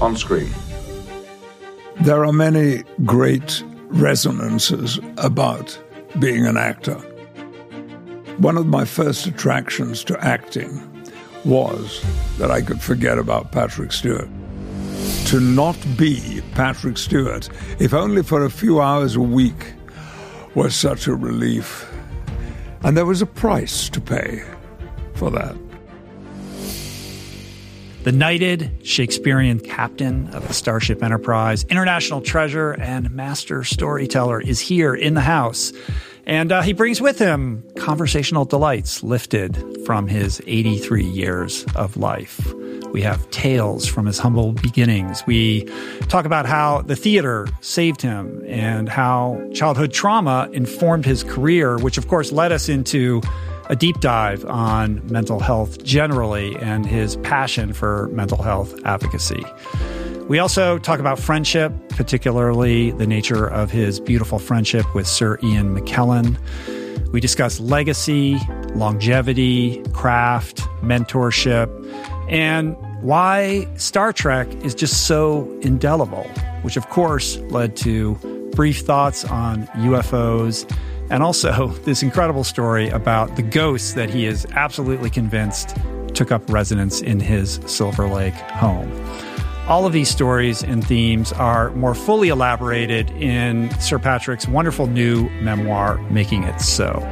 on screen. There are many great resonances about being an actor. One of my first attractions to acting was that I could forget about Patrick Stewart. To not be Patrick Stewart, if only for a few hours a week, was such a relief. And there was a price to pay for that. The knighted Shakespearean captain of the Starship Enterprise, international treasure, and master storyteller is here in the house. And uh, he brings with him conversational delights lifted from his 83 years of life. We have tales from his humble beginnings. We talk about how the theater saved him and how childhood trauma informed his career, which of course led us into a deep dive on mental health generally and his passion for mental health advocacy. We also talk about friendship, particularly the nature of his beautiful friendship with Sir Ian McKellen. We discuss legacy, longevity, craft, mentorship, and why Star Trek is just so indelible, which of course led to brief thoughts on UFOs and also this incredible story about the ghosts that he is absolutely convinced took up residence in his Silver Lake home. All of these stories and themes are more fully elaborated in Sir Patrick's wonderful new memoir, Making It So.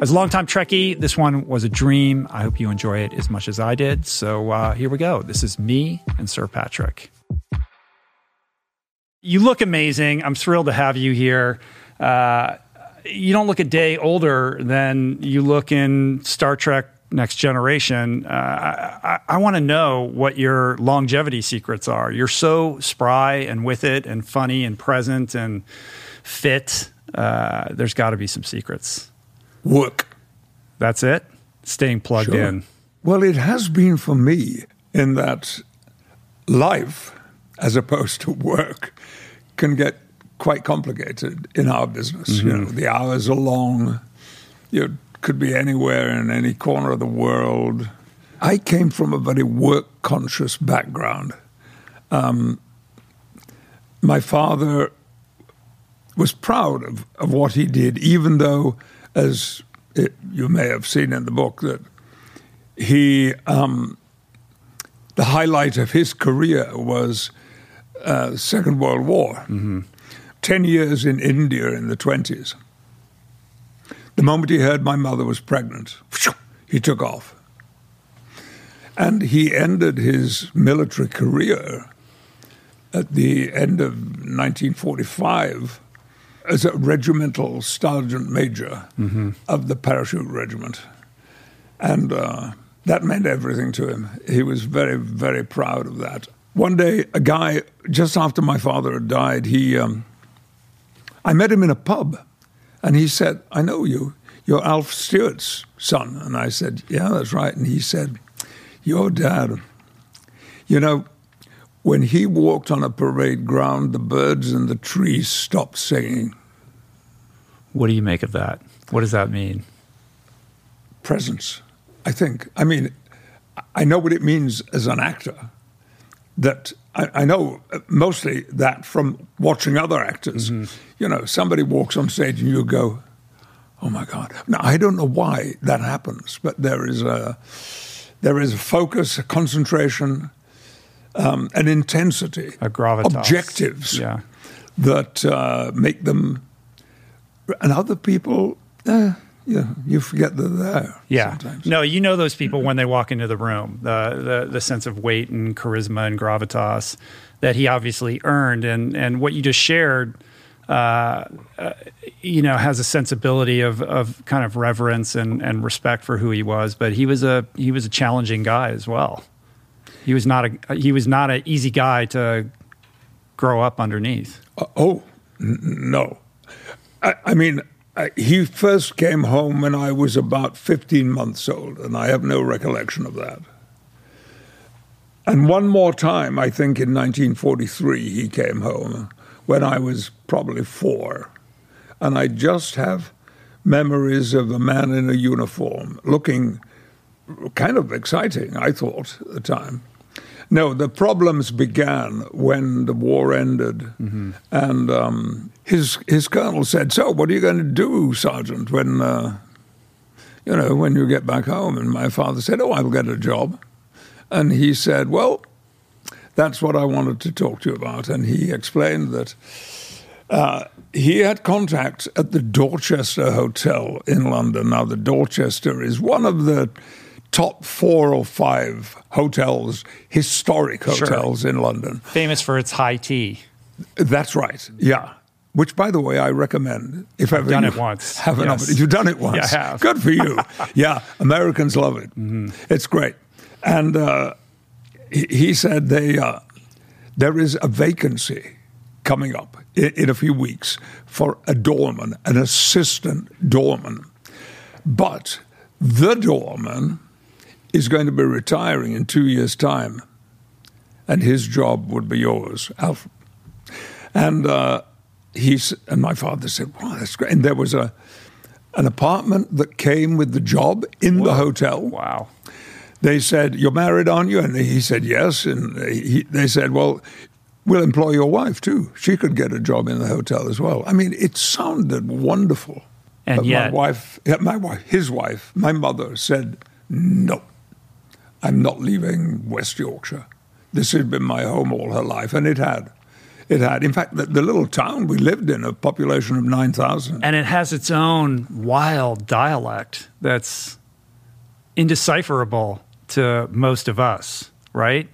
As a longtime Trekkie, this one was a dream. I hope you enjoy it as much as I did. So uh, here we go. This is me and Sir Patrick. You look amazing. I'm thrilled to have you here. Uh, you don't look a day older than you look in Star Trek Next Generation. Uh, I, I want to know what your longevity secrets are. You're so spry and with it and funny and present and fit. Uh, there's got to be some secrets. Work. That's it? Staying plugged Sure. in. Well, it has been for me in that life, as opposed to work, can get quite complicated in our business. You know, the hours are long. You could be anywhere in any corner of the world. I came from a very work conscious background. Um, my father was proud of, of what he did, even though, as it, you may have seen in the book, that he um, the highlight of his career was uh, Second World War. Ten years in India in the twenties. The moment he heard my mother was pregnant, he took off, and he ended his military career at the end of 1945 as a regimental sergeant major of the parachute regiment. And uh, that meant everything to him. He was very, very proud of that. One day, a guy, just after my father had died, he, um, I met him in a pub, and he said, I know you. You're Alf Stewart's son. And I said, Yeah, that's right. And he said, Your dad. You know, when he walked on a parade ground, the birds in the trees stopped singing. What do you make of that? What does that mean? presence. I think. I mean, I know what it means as an actor. That I, I know mostly that from watching other actors. You know, somebody walks on stage and you go, "Oh my God!" Now I don't know why that happens, but there is a there is a focus, a concentration, um, an intensity, A gravitas. objectives Yeah. that uh, make them, and other people, eh, yeah, you forget they're there. Yeah. sometimes. No, you know those people when they walk into the room, the, the the sense of weight and charisma and gravitas that he obviously earned, and and what you just shared, uh, uh, you know, has a sensibility of of kind of reverence and and respect for who he was. But he was a he was a challenging guy as well. He was not a he was not an easy guy to grow up underneath. Uh, oh, n- no. I, I mean, I, he first came home when I was about 15 months old, and I have no recollection of that. And one more time, I think in 1943, he came home when I was probably four. And I just have memories of a man in a uniform looking kind of exciting, I thought at the time. No, the problems began when the war ended, mm-hmm. and um, his his colonel said, "So, what are you going to do, Sergeant, when uh, you know when you get back home?" And my father said, "Oh, I'll get a job," and he said, "Well, that's what I wanted to talk to you about." And he explained that. Uh, he had contact at the Dorchester Hotel in London. Now, the Dorchester is one of the top four or five hotels, historic hotels sure. in London. Famous for its high tea. That's right. Yeah. Which, by the way, I recommend if I've ever done it once. Have an yes. You've done it once. Yeah, Good for you. yeah, Americans love it. Mm-hmm. It's great. And uh, he, he, said they uh, there is a vacancy coming up in, in a few weeks for a doorman, an assistant doorman, but the doorman is going to be retiring in two years' time, and his job would be yours, Alfred. And uh, he's and my father said, "Wow, that's great." And there was a an apartment that came with the job in Whoa. the hotel. Wow. They said, "You're married, aren't you?" And he said, "Yes." And he, they said, "Well." We'll employ your wife too. She could get a job in the hotel as well. I mean, it sounded wonderful. And but yet, my wife, my wife, his wife, my mother said, "No, I'm not leaving West Yorkshire. This had been my home all her life, and it had. It had. In fact, the, the little town we lived in, a population of 9,000. And it has its own wild dialect that's indecipherable to most of us, right?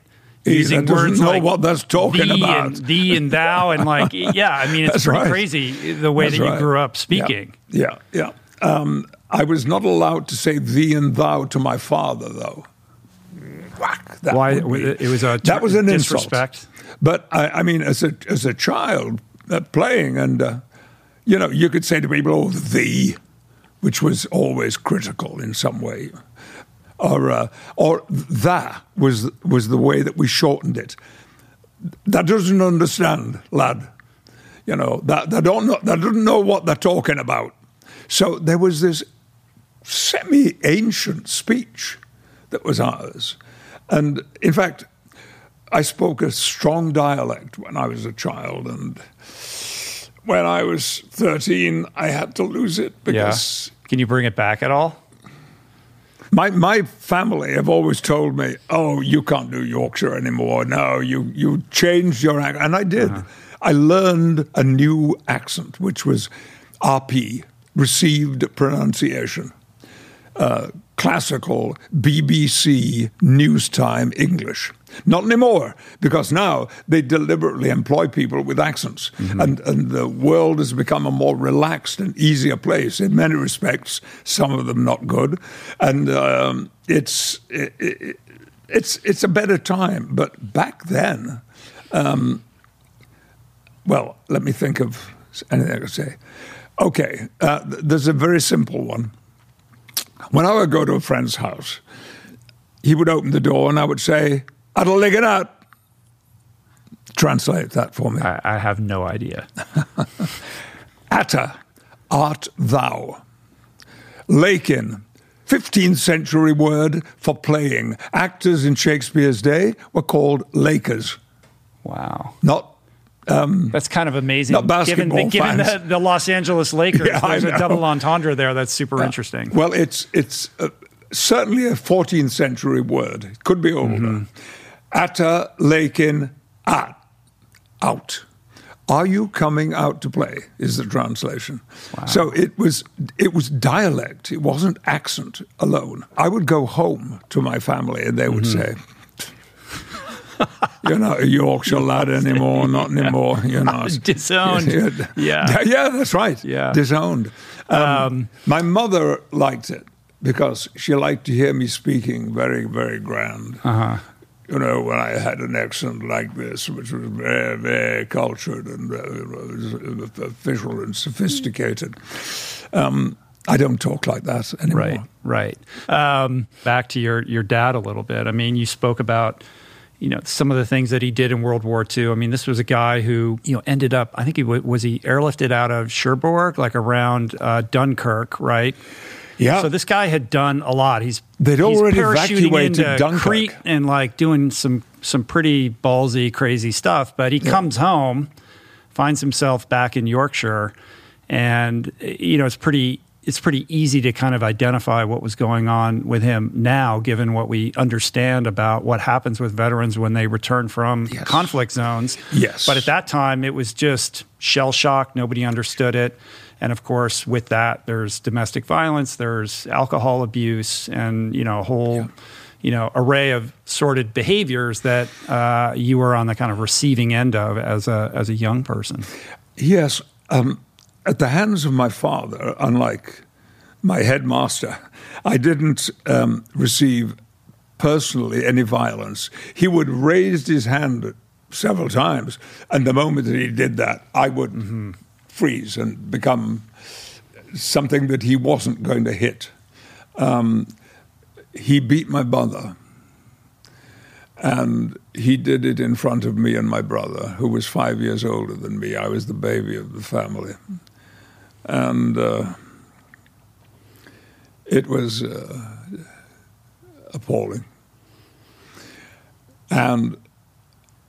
Using words know like what that's talking thee about. And, thee and thou, and like, yeah, I mean, it's pretty right. crazy the way that's that right. you grew up speaking. Yeah, yeah. yeah. Um, I was not allowed to say thee and thou to my father, though whack. That Why? It was a that was an disrespect. Insult. But I, I, mean, as a as a child uh, playing, and uh, you know, you could say to people, "Oh, thee," which was always critical in some way, or uh, or that was was the way that we shortened it. That doesn't understand, lad. You know, that they don't know, they don't know what they're talking about. So there was this semi-ancient speech that was ours and in fact, I spoke a strong dialect when I was a child, and when I was 13, I had to lose it because. Yeah. Can you bring it back at all? My my family have always told me, "Oh, you can't do Yorkshire anymore. No, you you changed your accent," and I did. Uh-huh. I learned a new accent, which was RP, received pronunciation. Uh, classical BBC news time English. Not anymore, because now they deliberately employ people with accents. Mm-hmm. And, and the world has become a more relaxed and easier place in many respects, some of them not good. And um, it's, it, it, it's, it's a better time. But back then, um, well, let me think of anything I could say. Okay, uh, there's a very simple one. When I would go to a friend's house, he would open the door and I would say, I'll leg it out. Translate that for me. I, I have no idea. Atta, art thou. Lakin, 15th century word for playing. Actors in Shakespeare's day were called Lakers. Wow. Not um, that's kind of amazing. Basketball given, the, given the, the, Los Angeles Lakers, yeah, there's a double entendre there that's super yeah. interesting. Well, it's it's uh, certainly a 14th century word. It could be older. Mm-hmm. Atta lakin at out. Are you coming out to play? Is the translation. Wow. So it was it was dialect. It wasn't accent alone. I would go home to my family and they would mm-hmm. say you're not a Yorkshire lad anymore, not anymore. You're not disowned. Yeah, yeah, that's right. Yeah, disowned. Um, um, my mother liked it because she liked to hear me speaking very, very grand. Uh-huh. You know, when I had an accent like this, which was very, very cultured and uh, official and sophisticated. Um, I don't talk like that anymore. Right, right. Um, back to your your dad a little bit. I mean, you spoke about you know some of the things that he did in World War II. I mean, this was a guy who you know ended up. I think he w- was he airlifted out of Cherbourg, like around uh, Dunkirk, right? Yeah. So this guy had done a lot. He's They'd he's already evacuated into Dunkirk. Crete and like doing some some pretty ballsy, crazy stuff. But he comes home, finds himself back in Yorkshire, and you know it's pretty it's pretty easy to kind of identify what was going on with him now, given what we understand about what happens with veterans when they return from conflict zones. Yes. But at that time, it was just shell shock. Nobody understood it. And of course, with that, there's domestic violence, there's alcohol abuse, and you know, a whole, you know, array of sordid behaviors that uh, you were on the kind of receiving end of as a as a young person. Yes, um, at the hands of my father, unlike my headmaster, I didn't um, receive personally any violence. He would raise his hand several times, and the moment that he did that, I would freeze and become something that he wasn't going to hit. Um, he beat my mother. And he did it in front of me and my brother, who was five years older than me. I was the baby of the family. And uh, it was uh, appalling. And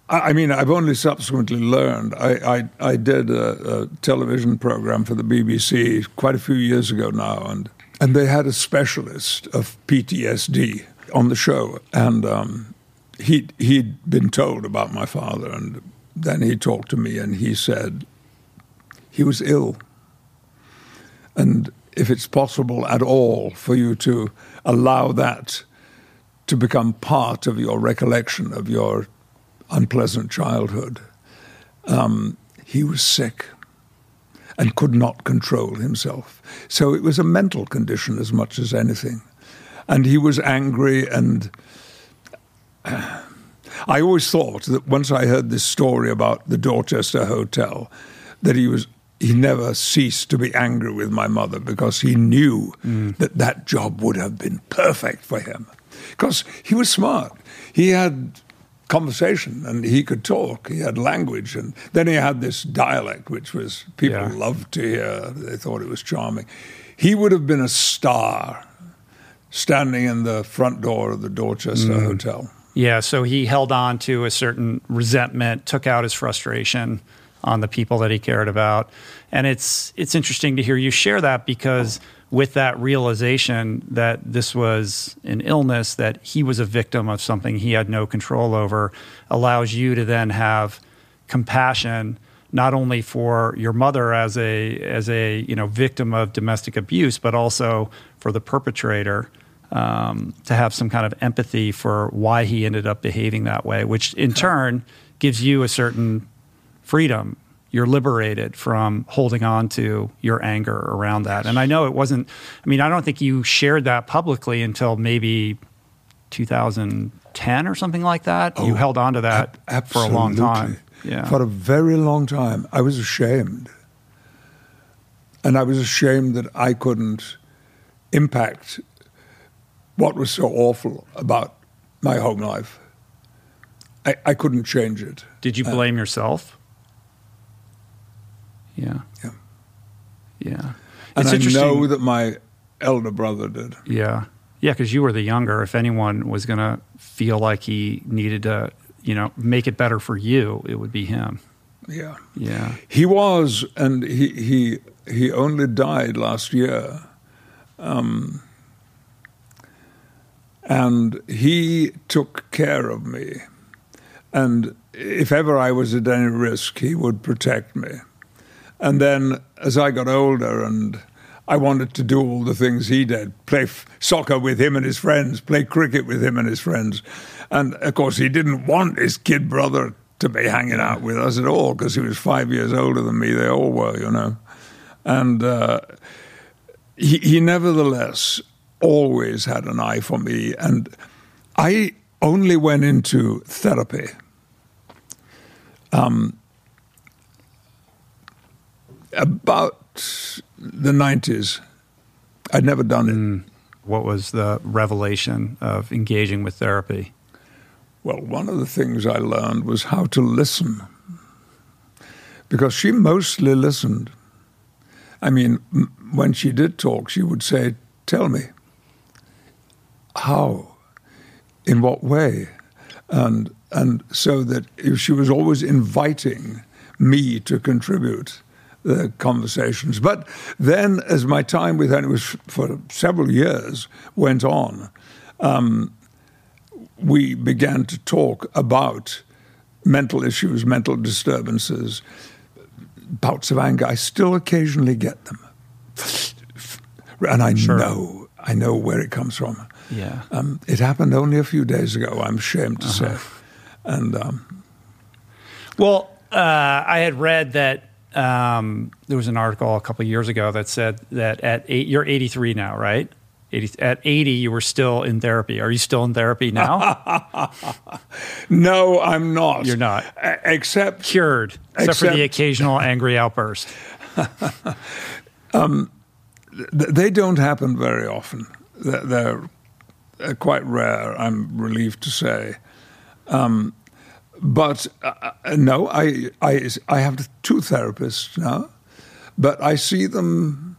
I mean, I've only subsequently learned. I, I, I did a, a television program for the BBC quite a few years ago now, and, and they had a specialist of PTSD on the show. And um, he, he'd been told about my father, and then he talked to me and he said he was ill. And if it's possible at all for you to allow that to become part of your recollection of your unpleasant childhood, um, he was sick and could not control himself. So it was a mental condition as much as anything. And he was angry and. I always thought that once I heard this story about the Dorchester Hotel, that he was he never ceased to be angry with my mother because he knew mm. that that job would have been perfect for him because he was smart. He had conversation and he could talk. He had language, and then he had this dialect, which was people Yeah. loved to hear. They thought it was charming. He would have been a star standing in the front door of the Dorchester mm. Hotel. Yeah, so he held on to a certain resentment, took out his frustration on the people that he cared about. And it's it's interesting to hear you share that because with that realization that this was an illness that he was a victim of something he had no control over allows you to then have compassion not only for your mother as a as a you know victim of domestic abuse but also for the perpetrator um, to have some kind of empathy for why he ended up behaving that way, which in turn gives you a certain freedom. You're liberated from holding on to your anger around that. And I know it wasn't, I mean, I don't think you shared that publicly until maybe 2010 or something like that. you oh, held on to that Ab- for a long time. Yeah. For a very long time. I was ashamed. And I was ashamed that I couldn't impact what was so awful about my home life. I, I couldn't change it. Did you uh, blame yourself? Yeah. Yeah. Yeah. And It's I know that my elder brother did. Yeah. Yeah, because you were the younger. If anyone was going to feel like he needed to, you know, make it better for you, it would be him. Yeah. Yeah. He was, and he he he only died last year. Um, and he took care of me, and if ever I was at any risk, he would protect me. And then, as I got older, and I wanted to do all the things he did play f- soccer with him and his friends, play cricket with him and his friends. And of course, he didn't want his kid brother to be hanging out with us at all because he was five years older than me. They all were, you know. And uh, he, he nevertheless always had an eye for me. And I only went into therapy. Um, about the 90s. I'd never done it. Mm. What was the revelation of engaging with therapy? Well, one of the things I learned was how to listen. Because she mostly listened. I mean, m- when she did talk, she would say tell me how, in what way, and and so that if she was always inviting me to contribute the conversations. But then, as my time with her, was for several years, went on, um, we began to talk about mental issues, mental disturbances, bouts of anger. I still occasionally get them, and I sure. know I know where it comes from. Yeah, um, it happened only a few days ago. I'm ashamed to uh-huh. say, and um, well, uh, I had read that um, there was an article a couple years ago that said that at eight, you're 83 now, right? 80, at 80, you were still in therapy. Are you still in therapy now? no, I'm not. You're not. except cured, except, except, for the occasional angry outburst. um, th- they don't happen very often. They're, they're, quite rare. I'm relieved to say. Um, but uh, uh, no, I, I, I have two therapists now, but I see them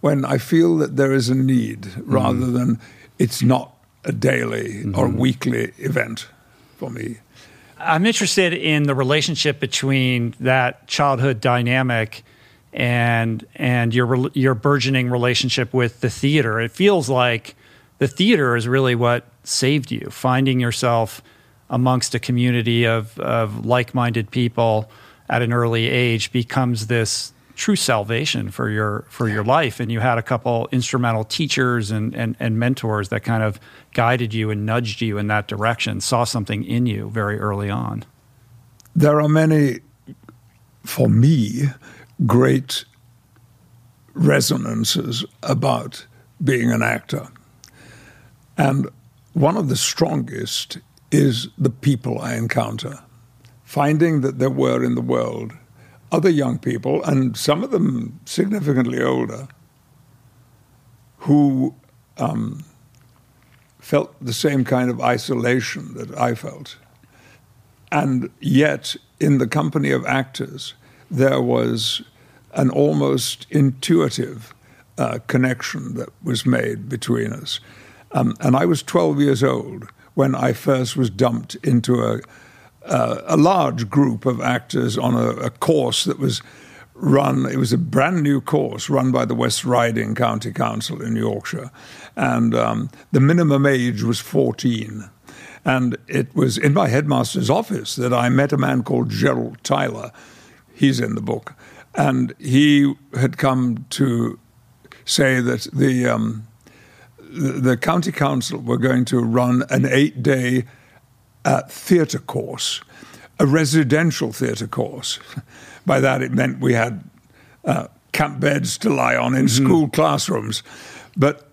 when I feel that there is a need mm-hmm. rather than it's not a daily mm-hmm. or weekly event for me. I'm interested in the relationship between that childhood dynamic and and your your burgeoning relationship with the theater. It feels like the theater is really what saved you, finding yourself amongst a community of, of like-minded people at an early age becomes this true salvation for your for your life. And you had a couple instrumental teachers and, and, and mentors that kind of guided you and nudged you in that direction saw something in you very early on. There are many for me great resonances about being an actor. And one of the strongest is the people I encounter. Finding that there were in the world other young people, and some of them significantly older, who um, felt the same kind of isolation that I felt. And yet, in the company of actors, there was an almost intuitive uh, connection that was made between us. Um, and I was 12 years old when I first was dumped into a, uh, a large group of actors on a, a, course that was run. It was a brand new course run by the West Riding County Council in Yorkshire, and um, the minimum age was 14. And it was in my headmaster's office that I met a man called Gerald Tyler. He's in the book. And he had come to say that the um, the, county council were going to run an eight day uh, theatre course, a residential theatre course. By that, it meant we had uh, camp beds to lie on in mm-hmm. school classrooms. But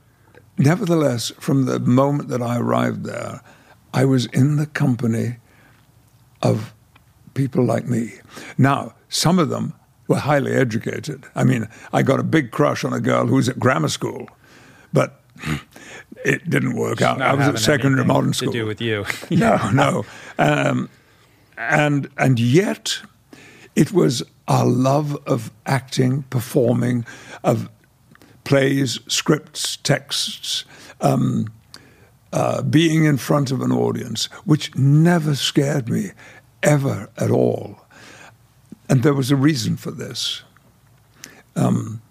nevertheless, from the moment that I arrived there, I was in the company of people like me. Now, some of them were highly educated. I mean, I got a big crush on a girl who was at grammar school, but it didn't work out. I was at secondary modern school. To do with you? no, no, um, and and yet it was our love of acting, performing, of plays, scripts, texts, um, uh, being in front of an audience, which never scared me, ever at all. And there was a reason for this. Um,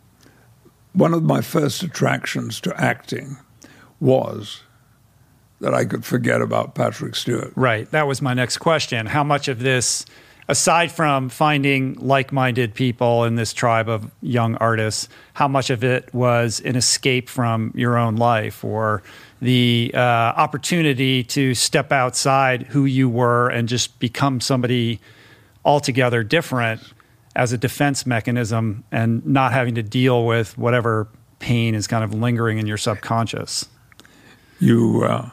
one of my first attractions to acting was that I could forget about Patrick Stewart. Right. That was my next question. How much of this, aside from finding like minded people in this tribe of young artists, how much of it was an escape from your own life or the uh, opportunity to step outside who you were and just become somebody altogether different as a defense mechanism and not having to deal with whatever pain is kind of lingering in your subconscious. You uh,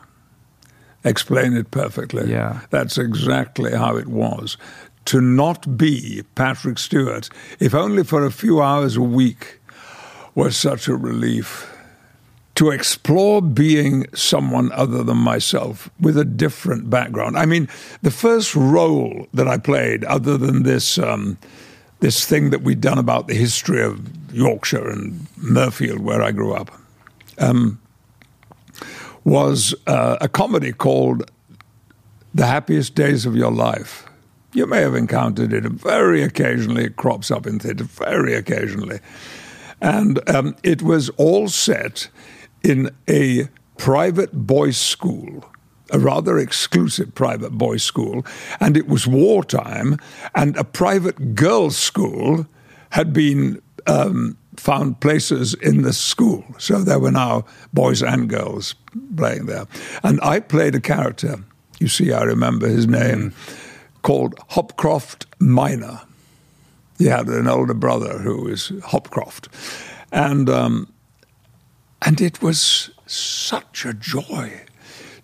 explain it perfectly. Yeah. That's exactly how it was. To not be Patrick Stewart, if only for a few hours a week, was such a relief. To explore being someone other than myself with a different background. I mean, the first role that I played, other than this. Um, this thing that we'd done about the history of Yorkshire and Mirfield, where I grew up. um, was uh, a comedy called The Happiest Days of Your Life. You may have encountered it. Very occasionally it crops up in theatre, very occasionally. And um, it was all set in a private boys' school, a rather exclusive private boys' school. And it was wartime, and a private girls' school had been um, found places in the school. So there were now boys and girls playing there. And I played a character, you see, I remember his name, called Hopcroft Minor. He had an older brother who was Hopcroft. And, um, and it was such a joy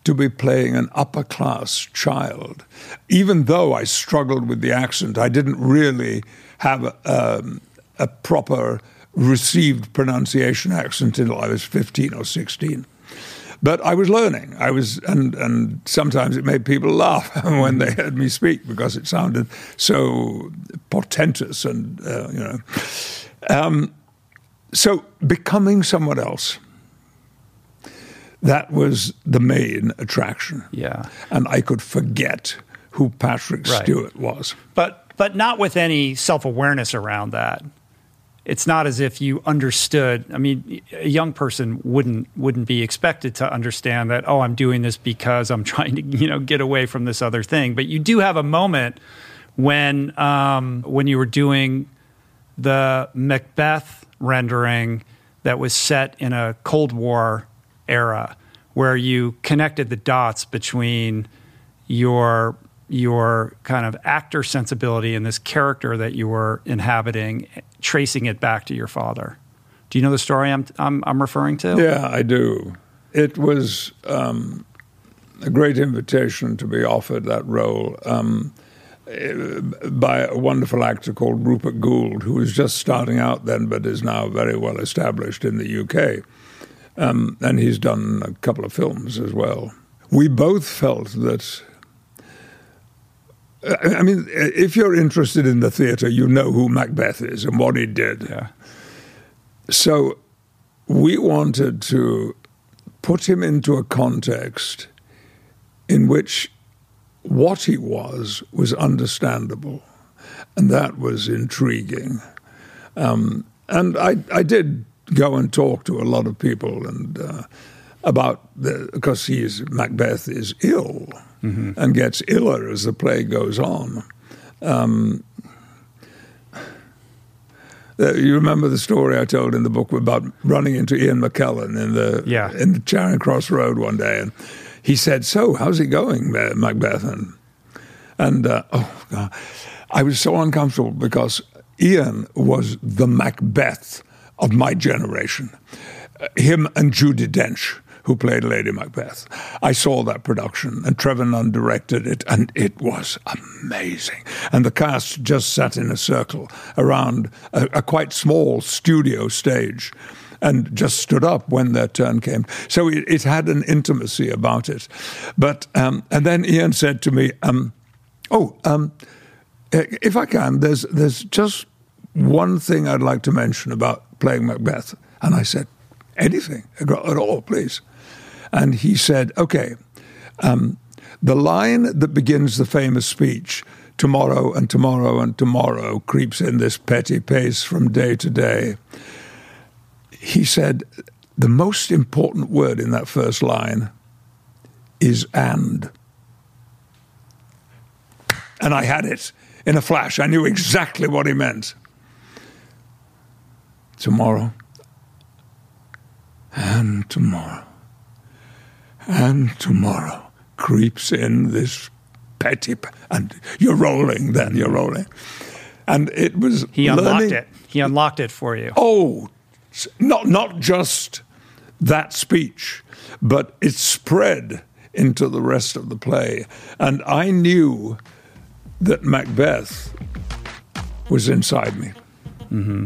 to be playing an upper class child. Even though I struggled with the accent, I didn't really have um, a proper received pronunciation accent until I was 15 or 16. But I was learning. I was, and and sometimes it made people laugh when they heard me speak because it sounded so portentous and uh, you know. Um, so becoming someone else. That was the main attraction. Yeah, and I could forget who Patrick right. Stewart was. But but not with any self awareness around that it's not as if you understood. I mean, a young person wouldn't wouldn't be expected to understand that. Oh, I'm doing this because I'm trying to you know get away from this other thing. But you do have a moment when um, when you were doing the Macbeth rendering that was set in a Cold War era, where you connected the dots between your your kind of actor sensibility and this character that you were inhabiting, tracing it back to your father. Do you know the story I'm, I'm, I'm referring to? Yeah, I do. It was um, a great invitation to be offered that role um, by a wonderful actor called Rupert Goold, who was just starting out then but is now very well established in the UK. Um, and he's done a couple of films as well. We both felt that I mean, if you're interested in the theatre, you know who Macbeth is and what he did. Yeah. So we wanted to put him into a context in which what he was was understandable, and that was intriguing. Um, and I, I did go and talk to a lot of people and uh, about the because he's Macbeth is ill mm-hmm. and gets iller as the play goes on. Um, uh, you remember the story I told in the book about running into Ian McKellen in the yeah. in the Charing Cross Road one day, and he said, "So, how's it going, Macbeth?" And, and uh, oh God, I was so uncomfortable because Ian was the Macbeth of my generation. Uh, him and Judi Dench who played Lady Macbeth. I saw that production, and Trevor Nunn directed it, and it was amazing. And the cast just sat in a circle around a, a quite small studio stage and just stood up when their turn came. So it, it had an intimacy about it. But um, and then Ian said to me, um, "Oh, um, if I can, there's there's just one thing I'd like to mention about playing Macbeth." And I said, "Anything at all, please." And he said, okay, um, the line that begins the famous speech, tomorrow and tomorrow and tomorrow, creeps in this petty pace from day to day. He said, the most important word in that first line is and. And I had it in a flash. I knew exactly what he meant. Tomorrow and tomorrow and tomorrow creeps in this petty, and you're rolling. Then you're rolling, and it was he unlocked learning, it. He unlocked it for you. Oh, not not just that speech, but it spread into the rest of the play, and I knew that Macbeth was inside me. Mm-hmm.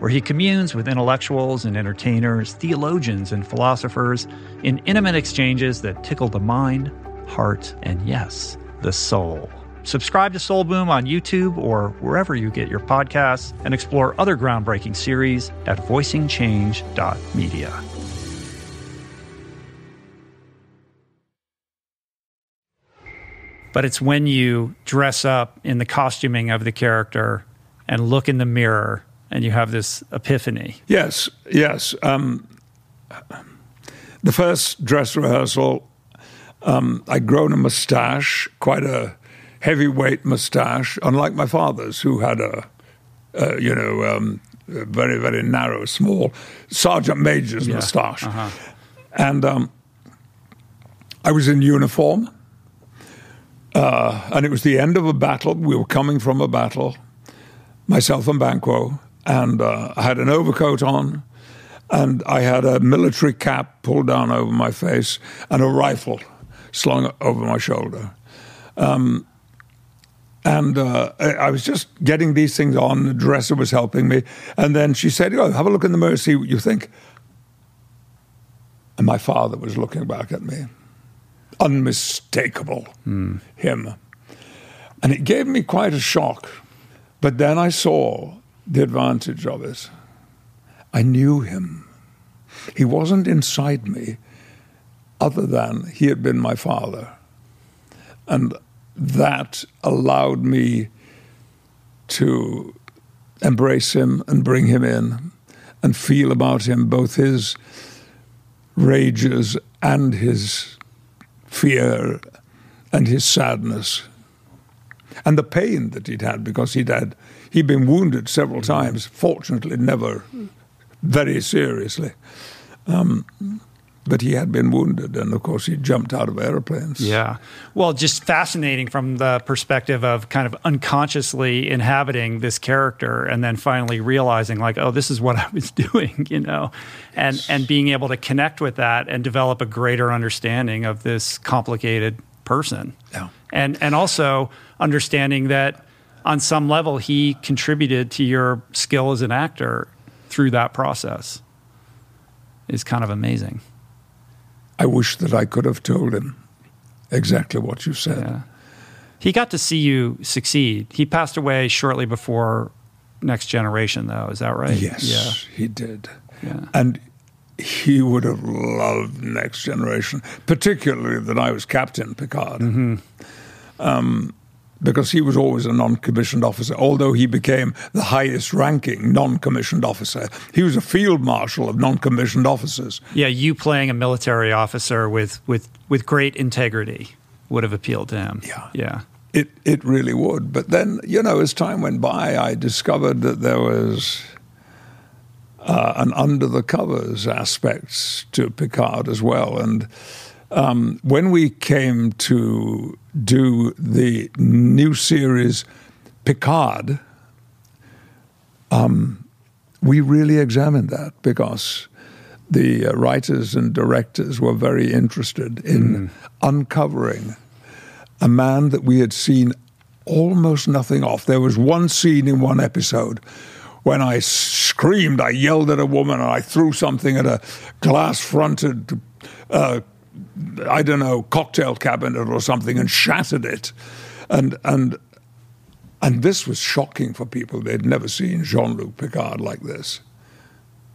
where he communes with intellectuals and entertainers, theologians and philosophers in intimate exchanges that tickle the mind, heart, and yes, the soul. Subscribe to Soul Boom on YouTube or wherever you get your podcasts and explore other groundbreaking series at voicingchange.media. But it's when you dress up in the costuming of the character and look in the mirror and you have this epiphany. Yes, yes. Um, the first dress rehearsal, um, I'd grown a mustache, quite a heavyweight mustache, unlike my father's, who had a, you know, um, a very, very narrow, small sergeant major's yeah. mustache. Uh-huh. And um, I was in uniform. Uh, and it was the end of a battle. We were coming from a battle, myself and Banquo and uh, I had an overcoat on, and I had a military cap pulled down over my face, and a rifle slung over my shoulder. Um, and uh, I was just getting these things on. The dresser was helping me, and then she said, "Oh, have a look in the mirror, see what you think." And my father was looking back at me, unmistakable, mm. him, and it gave me quite a shock. But then I saw the advantage of it. I knew him. He wasn't inside me, other than he had been my father. And that allowed me to embrace him and bring him in and feel about him both his rages and his fear and his sadness and the pain that he'd had because he'd had he'd been wounded several times fortunately never very seriously um, but he had been wounded, and of course he jumped out of airplanes. Yeah, well, just fascinating from the perspective of kind of unconsciously inhabiting this character, and then finally realizing, like, oh, this is what I was doing, you know, and yes. and being able to connect with that and develop a greater understanding of this complicated person. Yeah, and and also understanding that on some level he contributed to your skill as an actor through that process is kind of amazing. I wish that I could have told him exactly what you said. Yeah. He got to see you succeed. He passed away shortly before Next Generation, though. Is that right? Yes, yeah. he did. Yeah. And he would have loved Next Generation, particularly that I was Captain Picard. Mm-hmm. Um, because he was always a non commissioned officer, although he became the highest ranking non commissioned officer. He was a field marshal of non commissioned officers. Yeah, you playing a military officer with, with, with great integrity would have appealed to him. Yeah. Yeah. It, it really would. But then, you know, as time went by, I discovered that there was uh, an under the covers aspect to Picard as well. And um, when we came to do the new series Picard, um, we really examined that because the uh, writers and directors were very interested in mm. uncovering a man that we had seen almost nothing of. There was one scene in one episode when I screamed, I yelled at a woman, and I threw something at a glass fronted uh, I don't know, cocktail cabinet or something and shattered it. And, and, and this was shocking for people. They'd never seen Jean Luc Picard like this.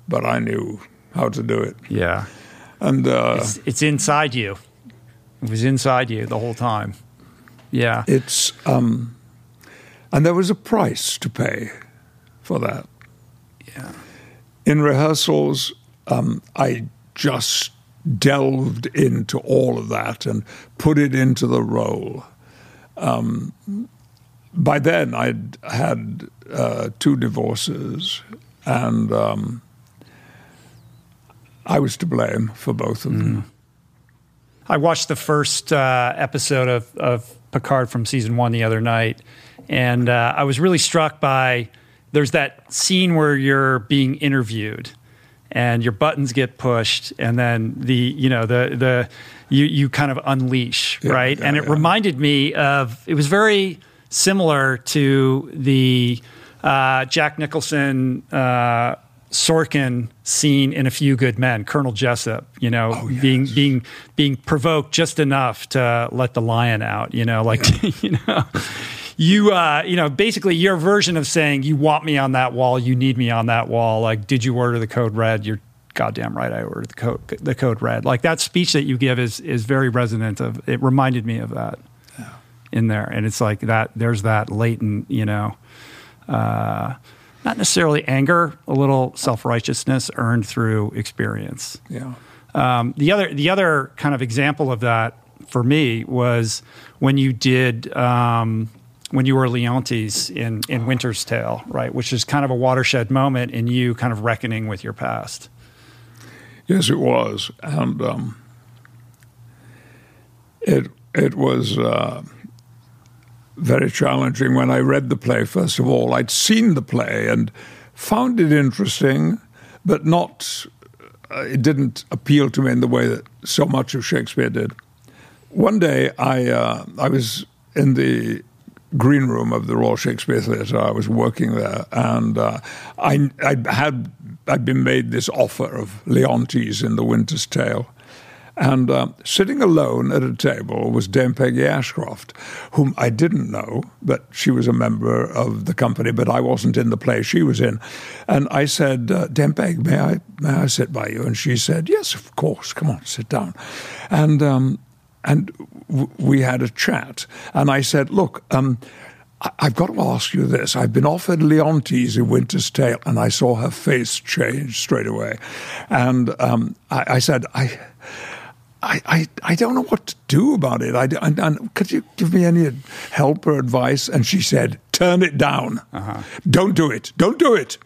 But I knew how to do it. Yeah. And uh, it's, it's inside you. It was inside you the whole time. Yeah. It's, um, and there was a price to pay for that. Yeah. In rehearsals, um, I just delved into all of that and put it into the role. Um, by then, I'd had uh, two divorces, and um, I was to blame for both of them. Mm. I watched the first uh, episode of, of Picard from season one the other night, and uh, I was really struck by there's that scene where you're being interviewed and your buttons get pushed and then the you know the the you you kind of unleash yeah, right yeah, and it yeah. reminded me of it was very similar to the uh, Jack Nicholson uh, Sorkin scene in A Few Good Men, Colonel Jessup, you know, oh, yes. being being being provoked just enough to let the lion out, you know, like you know you uh, you know basically your version of saying you want me on that wall, you need me on that wall. Like, did you order the code red? You're goddamn right. I ordered the code the code red. Like that speech that you give is is very resonant. Of it reminded me of that yeah. in there, and it's like that. There's that latent, you know. Uh, not necessarily anger, a little self righteousness earned through experience. Yeah. Um, the other the other kind of example of that for me was when you did um, when you were Leontes in, in Winter's Tale, right? Which is kind of a watershed moment in you kind of reckoning with your past. Yes, it was. And um, it, it was uh, very challenging when I read the play, first of all. I'd seen the play and found it interesting, but not, uh, it didn't appeal to me in the way that so much of Shakespeare did. One day I, uh, I was in the green room of the Royal Shakespeare Theatre. I was working there, and uh, I, I had I'd been made this offer of Leontes in The Winter's Tale, And uh, sitting alone at a table was Dame Peggy Ashcroft, whom I didn't know, but she was a member of the company, but I wasn't in the play she was in. And I said, uh, Dame Peg, may I, may I sit by you? And she said, Yes, of course. Come on, sit down. And, um, and w- we had a chat. And I said, Look, um, I've got to ask you this. I've been offered Leontes in Winter's Tale, and I saw her face change straight away. And um, I, I, said, I, I, I, I, don't know what to do about it. I, I, could you give me any help or advice? And she said, turn it down. Uh-huh. Don't do it. Don't do it.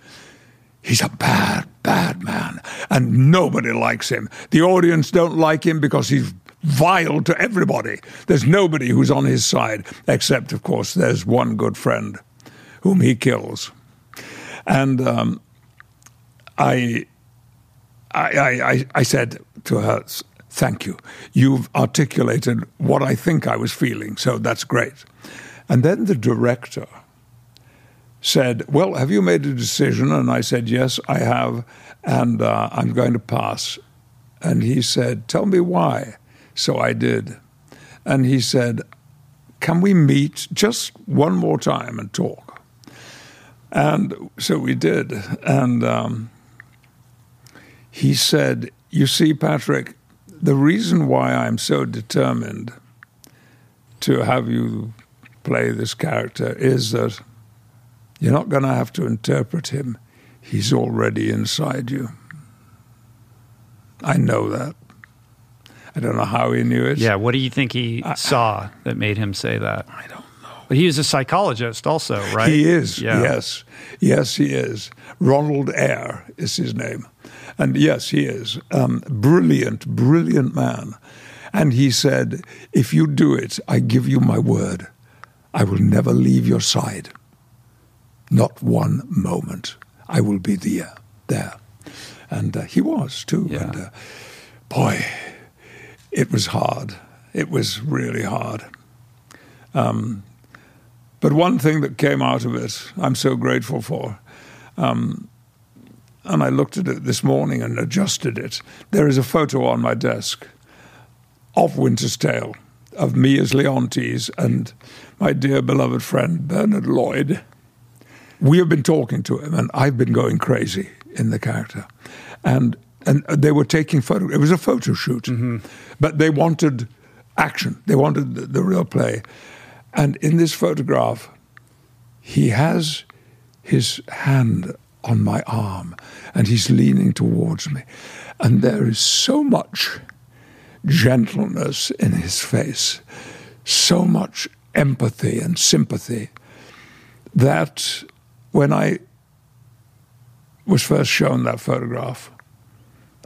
He's a bad, bad man, and nobody likes him. The audience don't like him because he's vile to everybody. There's nobody who's on his side, except, of course, there's one good friend whom he kills. And um, I, I, I, I said to her, Thank you. You've articulated what I think I was feeling, so that's great. And then the director said, Well, have you made a decision? And I said, Yes, I have, and uh, I'm going to pass. And he said, Tell me why. So I did. And he said, Can we meet just one more time and talk? And so we did. And um, he said, You see, Patrick, the reason why I'm so determined to have you play this character is that you're not going to have to interpret him. He's already inside you. I know that. I don't know how he knew it. Yeah, what do you think he I, saw that made him say that? I don't know. But he is a psychologist also, right? He is, yeah. yes. Yes, he is. Ronald Eyre is his name. And yes, he is. Um, brilliant, brilliant man. And he said, If you do it, I give you my word. I will never leave your side. Not one moment. I will be there. there. And uh, he was, too. Yeah. And, uh, boy, it was hard. It was really hard. Um, but one thing that came out of it, I'm so grateful for. Um, and I looked at it this morning and adjusted it. There is a photo on my desk of Winter's Tale, of me as Leontes and my dear beloved friend Bernard Lloyd. We have been talking to him, and I've been going crazy in the character. And and they were taking photo. It was a photo shoot, mm-hmm. but they wanted action. They wanted the, the, real play. And in this photograph, he has his hand on my arm, and he's leaning towards me, and there is so much gentleness in his face, so much empathy and sympathy that when I was first shown that photograph,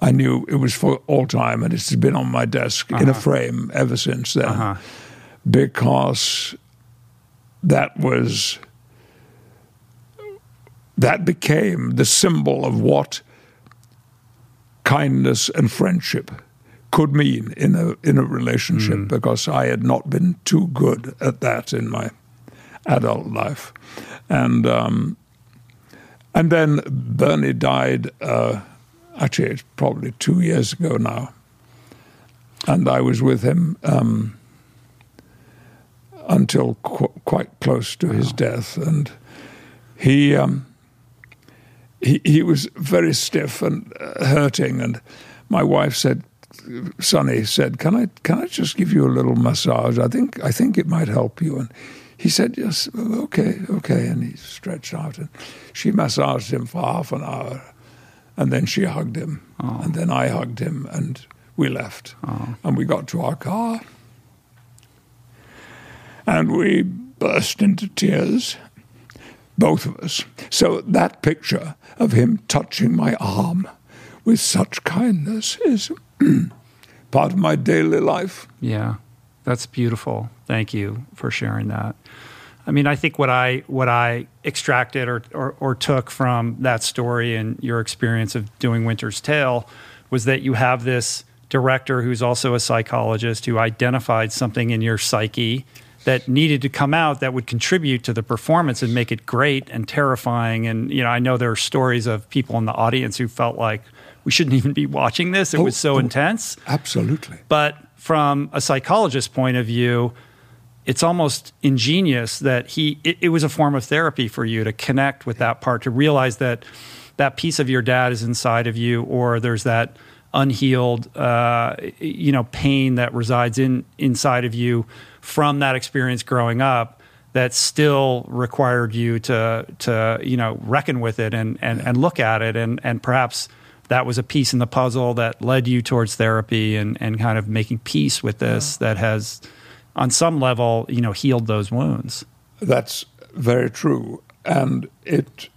I knew it was for all time, and it's been on my desk uh-huh. in a uh-huh. frame ever since then, uh-huh. because that was that became the symbol of what kindness and friendship could mean in a in a relationship. Mm. Because I had not been too good at that in my adult life, and um, and then Bernie died. Uh, actually, it's probably two years ago now. And I was with him um, until qu- quite close to his death. And he, um, he, he was very stiff and uh, hurting. And my wife said, Sunny said, "Can I can I just give you a little massage? I think I think it might help you." And he said, "Yes, okay, okay." And he stretched out, and she massaged him for half an hour. And then she hugged him. Oh. And then I hugged him and we left. Oh. And we got to our car. And we burst into tears, both of us. So that picture of him touching my arm with such kindness is part of my daily life. Yeah, that's beautiful. Thank you for sharing that. I mean, I think what I what I extracted or, or, or took from that story and your experience of doing Winter's Tale was that you have this director who's also a psychologist who identified something in your psyche that needed to come out that would contribute to the performance and make it great and terrifying. And you know, I know there are stories of people in the audience who felt like we shouldn't even be watching this. It Oh, was so oh, intense. Absolutely. But from a psychologist's point of view, it's almost ingenious that he it, it was a form of therapy for you to connect with that part to realize that that piece of your dad is inside of you or there's that unhealed uh, you know pain that resides in inside of you from that experience growing up that still required you to to you know reckon with it and and, and look at it. And and perhaps that was a piece in the puzzle that led you towards therapy and and kind of making peace with this that has on some level you know healed those wounds That's very true, and it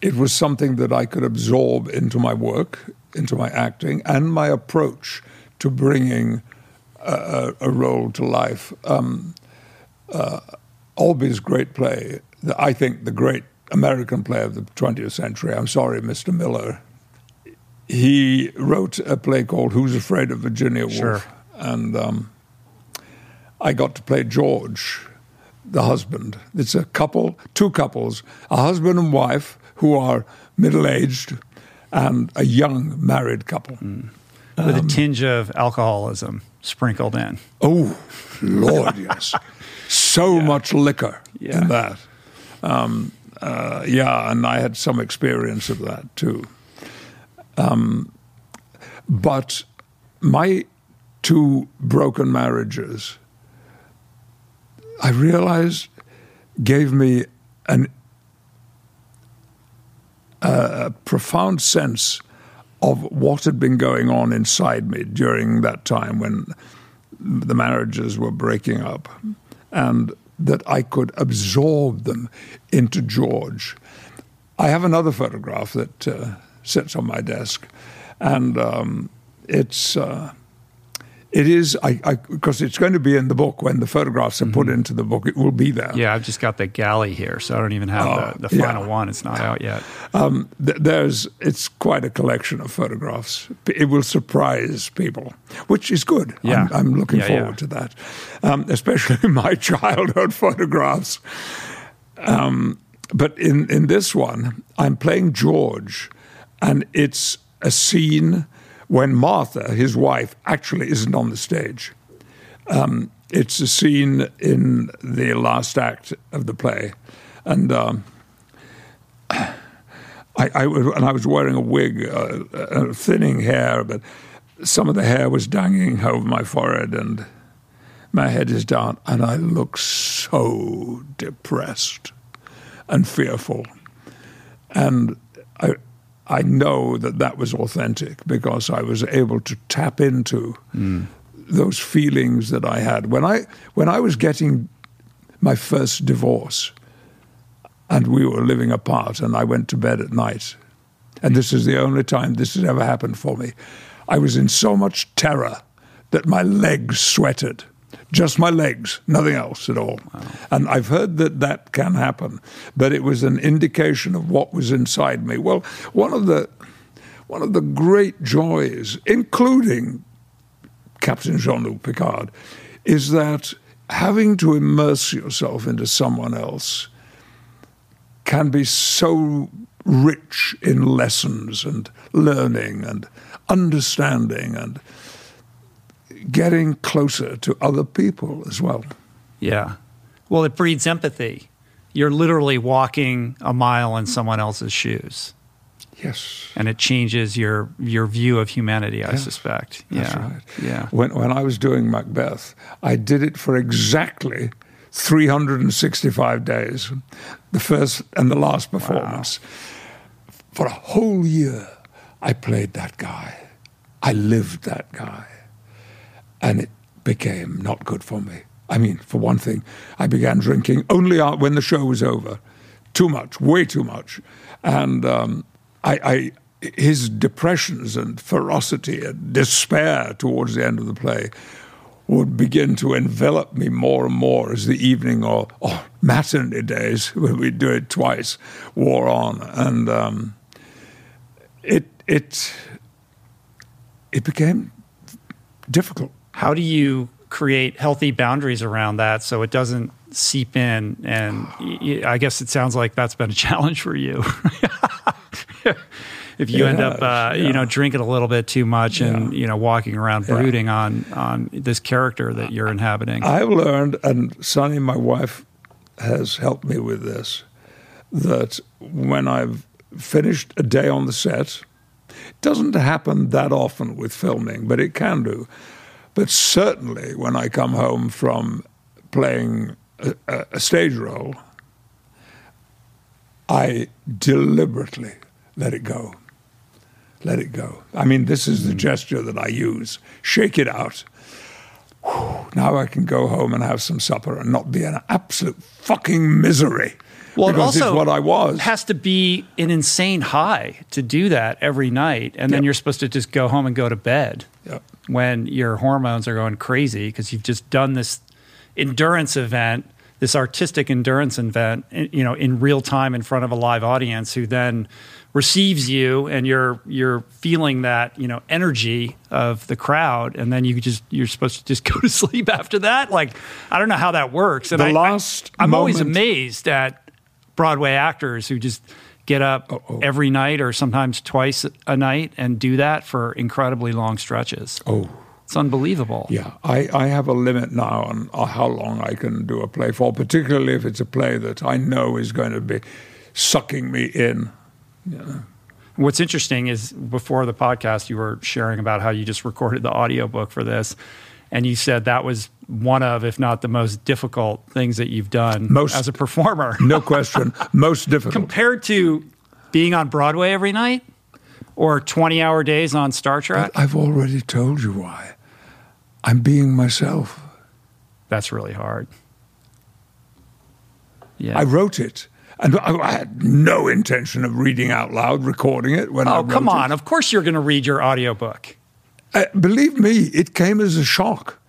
it was something that I could absorb into my work, into my acting, and my approach to bringing a, a, role to life. Um, uh, Albee's great play, the, I think the great American play of the 20th century. I'm sorry, Mr. Miller. He wrote a play called "Who's Afraid of Virginia Woolf," Sure. and um, I got to play George, the husband. It's a couple, two couples, a husband and wife who are middle aged, and a young married couple. with a tinge of alcoholism sprinkled in Oh, Lord, yes. So much liquor Yeah. in that. Um, uh, yeah, and I had some experience of that too. Um, but my two broken marriages, I realized, gave me an, a profound sense of what had been going on inside me during that time when the marriages were breaking up, and that I could absorb them into George. I have another photograph that uh, sits on my desk, and um, it's. Uh, it is I because it's going to be in the book when the photographs are put into the book. It will be there. yeah i've just got the galley here so i don't even have Oh, the, the yeah. final one it's not out yet Um, th- there's it's quite a collection of photographs. It will surprise people, which is good. Yeah. I'm, I'm looking Yeah, forward yeah. to that, um, especially my childhood photographs. Um, but in in this one, I'm playing George, and it's a scene when Martha, his wife, actually isn't on the stage. Um, it's a scene in the last act of the play, and. Um, I, I was, and I was wearing a wig, uh, uh, thinning hair, but some of the hair was dangling over my forehead, and my head is down, and I look so depressed and fearful. And I, I know that that was authentic because I was able to tap into mm. those feelings that I had when I when I was getting my first divorce and we were living apart, and I went to bed at night. And this is the only time this has ever happened for me. I was in so much terror that my legs sweated. Just my legs, nothing else at all. And I've heard that that can happen, but it was an indication of what was inside me. Well, one of the one of the great joys, including Captain Jean-Luc Picard, is that having to immerse yourself into someone else can be so rich in lessons and learning and understanding and getting closer to other people as well. Yeah. Well, it breeds empathy. You're literally walking a mile in someone else's shoes, Yes. and it changes your your view of humanity. I suspect. That's yeah. right. Yeah. When, when I was doing Macbeth, I did it for exactly 365 days, the first and the last performance. For a whole year, I played that guy. I lived that guy. And it became not good for me. I mean, for one thing, I began drinking only when the show was over. Too much, way too much. And um, I, I, his depressions and ferocity and despair towards the end of the play would begin to envelop me more and more as the evening or, or matinee days, when we'd do it twice, wore on. And um, it, it, it became difficult. How do you create healthy boundaries around that so it doesn't seep in. And I guess it sounds like that's been a challenge for you. if you end up, uh, yeah. you know, drinking a little bit too much and you know walking around brooding yeah. on on this character that you're inhabiting. I've learned, and Sunny, my wife, has helped me with this. That when I've finished a day on the set, it doesn't happen that often with filming, but it can do. But certainly when I come home from playing a, a stage role, I deliberately let it go let it go. I mean, this is the hmm. gesture that I use. Shake it out. Whew, now I can go home and have some supper and not be in absolute fucking misery. Well, because it also it's what I was. has to be an insane high to do that every night, and then yep. you're supposed to just go home and go to bed yep. when your hormones are going crazy because you've just done this endurance event, this artistic endurance event, eh, you know, in real time in front of a live audience, who then receives you and you're you're feeling that you know energy of the crowd and then you just you're supposed to just go to sleep after that like i don't know how that works and the I, last I, am always amazed at broadway actors who just get up Uh-oh. every night or sometimes twice a night and do that for incredibly long stretches oh it's unbelievable. Yeah, I, I have a limit now on how long I can do a play for, particularly if it's a play that I know is going to be sucking me in yeah. What's interesting is before the podcast, you were sharing about how you just recorded the audiobook for this. And you said that was one of, if not the most difficult things that you've done most, as a performer. no question. Most difficult. Compared to being on Broadway every night or 20 hour days on Star Trek? But I've already told you why. I'm being myself. That's really hard. Yeah. I wrote it. And I had no intention of reading out loud, recording it when oh, come on. It. Of course you're going to read your audiobook. Uh, believe me, it came as a shock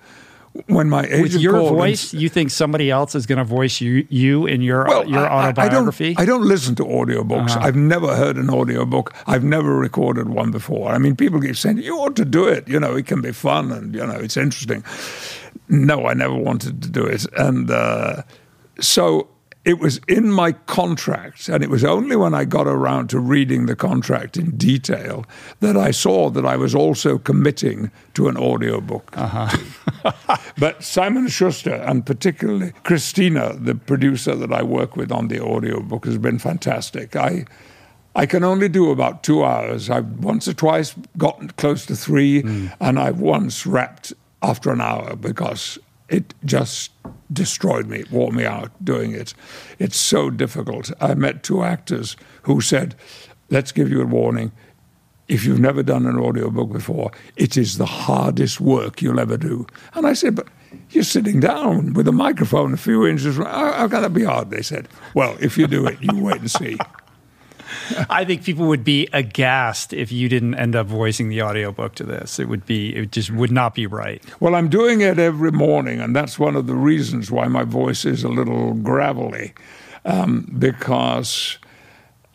when my agent with your voice, and, you think somebody else is going to voice you you in your well, your autobiography? I, I, don't, I don't listen to audiobooks. Uh-huh. I've never heard an audiobook. I've never recorded one before. I mean, people keep saying you ought to do it. You know, it can be fun and you know it's interesting. No, I never wanted to do it, and uh, so it was in my contract, and it was only when I got around to reading the contract in detail that I saw that I was also committing to an audiobook. Uh-huh. but Simon Schuster, and particularly Christina, the producer that I work with on the audiobook, has been fantastic. I I can only do about two hours. I've once or twice gotten close to three, mm. and I've once wrapped after an hour because it just destroyed me, wore me out doing it. It's so difficult. I met two actors who said, Let's give you a warning. If you've never done an audiobook before, it is the hardest work you'll ever do. And I said, But you're sitting down with a microphone a few inches. How, how can that be hard? They said, Well, if you do it, you wait and see. I think people would be aghast if you didn't end up voicing the audiobook to this. It would be, it just would not be right. Well, I'm doing it every morning, and that's one of the reasons why my voice is a little gravelly, um, because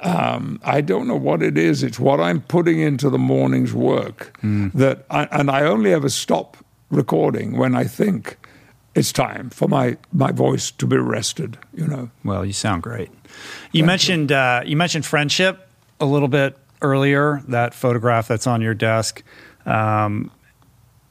um, I don't know what it is. It's what I'm putting into the morning's work mm. that, I, and I only ever stop recording when I think it's time for my, my voice to be rested. You know. Well, you sound great. You Thank mentioned you. Uh, you mentioned friendship a little bit earlier. That photograph that's on your desk, um,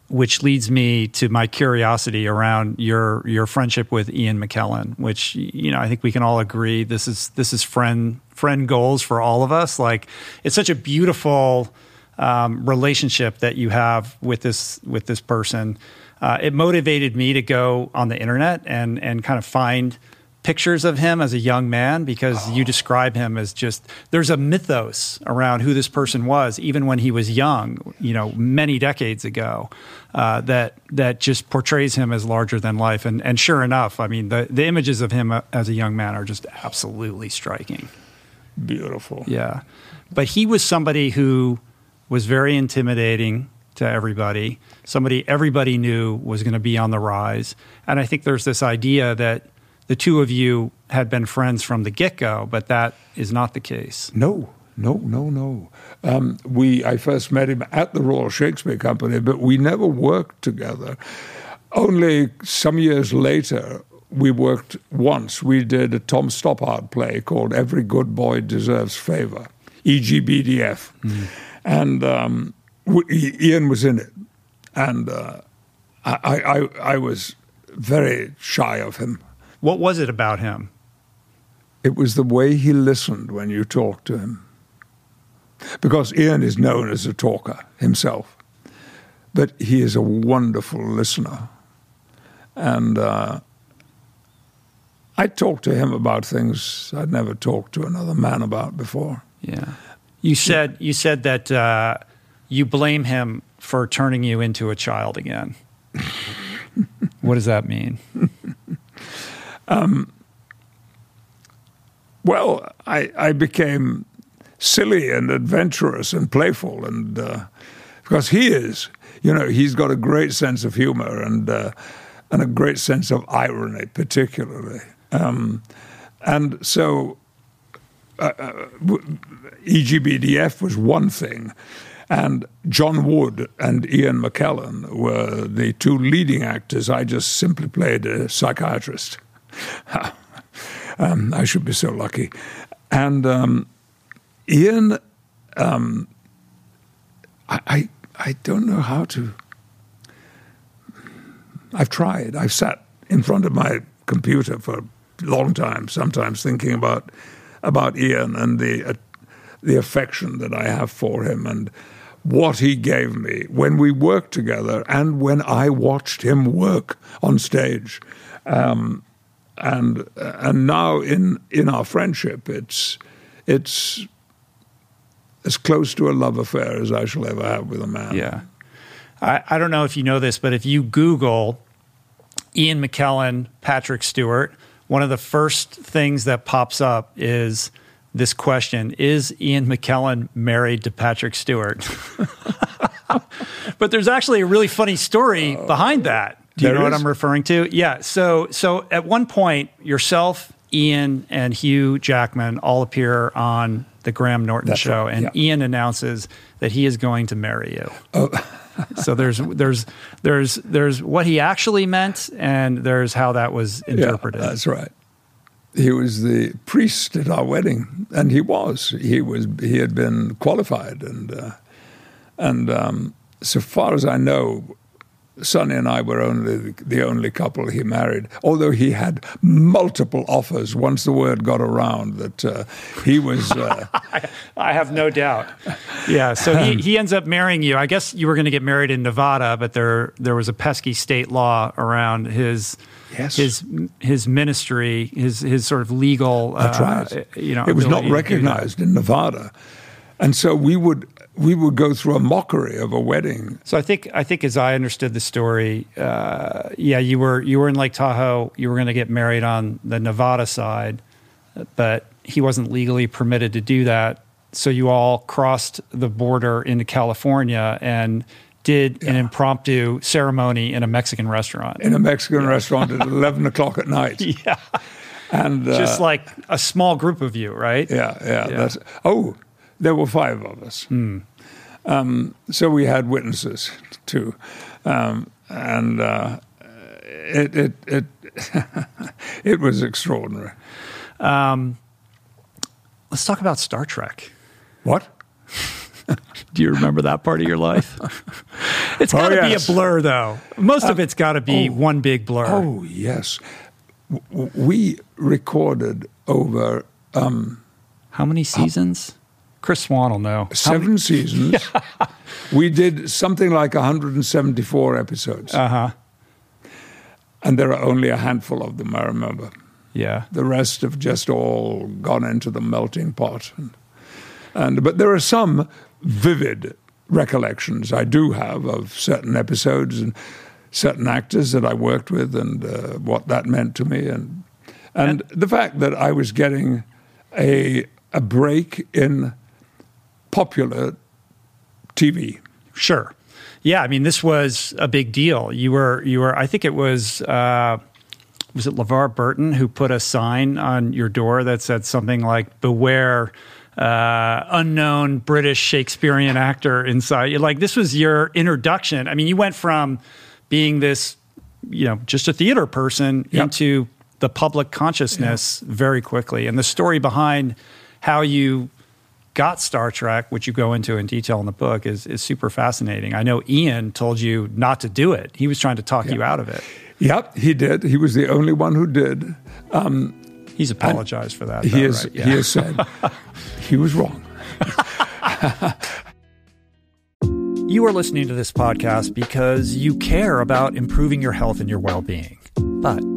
which leads me to my curiosity around your your friendship with Ian McKellen. Which you know, I think we can all agree this is this is friend friend goals for all of us. Like it's such a beautiful um, relationship that you have with this with this person. Uh, it motivated me to go on the internet and and kind of find pictures of him as a young man because oh. you describe him as just there's a mythos around who this person was even when he was young you know many decades ago uh, that that just portrays him as larger than life. And and sure enough i mean the the images of him as a young man are just absolutely striking. Beautiful. Yeah. But he was somebody who was very intimidating to everybody somebody everybody knew was going to be on the rise and i think there's this idea that the two of you had been friends from the get go, but that is not the case. No, no, no, no. Um, we I first met him at the Royal Shakespeare Company, but we never worked together. only some years later, we worked once. We did a Tom Stoppard play called Every Good Boy Deserves Favor, EGBDF. Mm. And um, Ian was in it. And uh, I, I, I was very shy of him. What was it about him? It was the way he listened when you talked to him. Because Ian is known as a talker himself, but he is a wonderful listener. And uh, I talked to him about things I'd never talked to another man about before. Yeah. You said you said that uh, you blame him for turning you into a child again. what does that mean? um, well, I, I became silly and adventurous and playful, and uh, because he is, you know, he's got a great sense of humor and uh, and a great sense of irony, particularly. Um, and so, uh, uh EGBDF was one thing, and John Wood and Ian McKellen were the two leading actors. I just simply played a psychiatrist. um, I should be so lucky. And um, Ian, um, I, I, I don't know how to. I've tried. I've sat in front of my computer for a long time, sometimes thinking about about Ian and the uh, the affection that I have for him and what he gave me when we worked together and when I watched him work on stage. Um, and and now in in our friendship, it's it's as close to a love affair as I shall ever have with a man. Yeah, I, I don't know if you know this, but if you Google Ian McKellen, Patrick Stewart, one of the first things that pops up is this question Is Ian McKellen married to Patrick Stewart? but there's actually a really funny story behind that. Do you know is? what I'm referring to? Yeah. So, so at one point, yourself, Ian, and Hugh Jackman all appear on the Graham Norton That's show, right. and yeah. Ian announces that he is going to marry you. Oh. so there's there's there's there's what he actually meant, and there's how that was interpreted. Yeah, that's right. He was the priest at our wedding, and he was. He was. He had been qualified, and uh, and um, so far as I know, Sunny and I were only the only couple he married, although he had multiple offers once the word got around that uh, he was. Uh, I have no doubt. Yeah, so he, he ends up marrying you. I guess you were going to get married in Nevada, but there there was a pesky state law around his. Yes. His his ministry, his his sort of legal. That's uh, right. You know, it was not recognized in Nevada, and so we would we would go through a mockery of a wedding. So I think I think as I understood the story, uh, yeah, you were you were in Lake Tahoe. You were going to get married on the Nevada side, but he wasn't legally permitted to do that. So you all crossed the border into California and did yeah. an impromptu ceremony in a Mexican restaurant. In a Mexican yeah. restaurant at eleven o'clock at night. Yeah. And uh, just like a small group of you, right? Yeah, yeah. yeah. That's oh, there were five of us. Mm. Um, so we had witnesses too, um, and uh, it it it, it was extraordinary. Um, let's talk about Star Trek. What? Do you remember that part of your life? it's got to oh, yes. be a blur, though. Most uh, of it's got to be oh, one big blur. Oh yes, w- we recorded over. Um, How many seasons? Chris Swan will know. Seven seasons. we did something like 174 episodes. Uh huh. And there are only a handful of them, I remember. Yeah. The rest have just all gone into the melting pot. And, and but there are some vivid recollections I do have of certain episodes and certain actors that I worked with and uh, what that meant to me and and, the fact that I was getting a a break in popular TV. Sure. Yeah, I mean, this was a big deal. You were, you were. I think it was, uh, was it LeVar Burton who put a sign on your door that said something like "Beware." Uh, unknown British Shakespearean actor inside. Like this was your introduction. I mean, you went from being this you know just a theater person Yep. into the public consciousness very quickly. And the story behind how you got Star Trek, which you go into in detail in the book, is is super fascinating. I know Ian told you not to do it. He was trying to talk you out of it. Yep, he did. He was the only one who did. He's apologized for that. he though, has right? Yeah. he has said he was wrong. You are listening to this podcast because you care about improving your health and your well being. But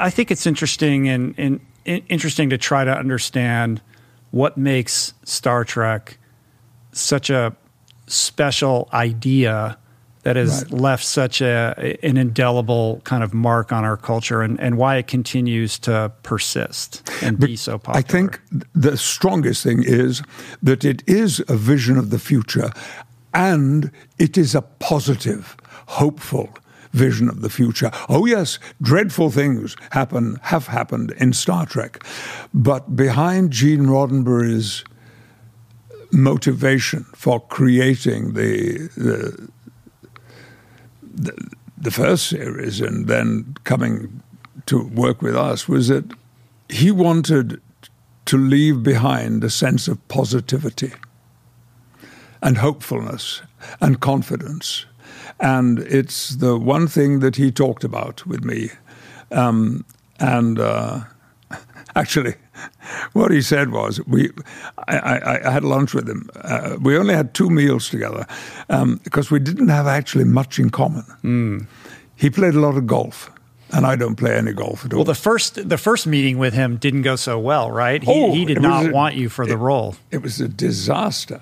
I think it's interesting and, and, and interesting to try to understand what makes Star Trek such a special idea that has Right. left such a an indelible kind of mark on our culture and, and why it continues to persist and be so popular. I think the strongest thing is that it is a vision of the future and it is a positive, hopeful vision of the future. Oh yes, dreadful things happen have happened in Star Trek, but behind Gene Roddenberry's motivation for creating the the, the, the first series and then coming to work with us was that he wanted to leave behind a sense of positivity and hopefulness and confidence. And it's the one thing that he talked about with me. Um, and uh, actually, what he said was, we, I, I, I had lunch with him. Uh, we only had two meals together um, because we didn't have actually much in common. He played a lot of golf, and I don't play any golf at all. well, the first the first meeting with him didn't go so well, right? He, Oh, he did not a- want you for the role. It was a disaster.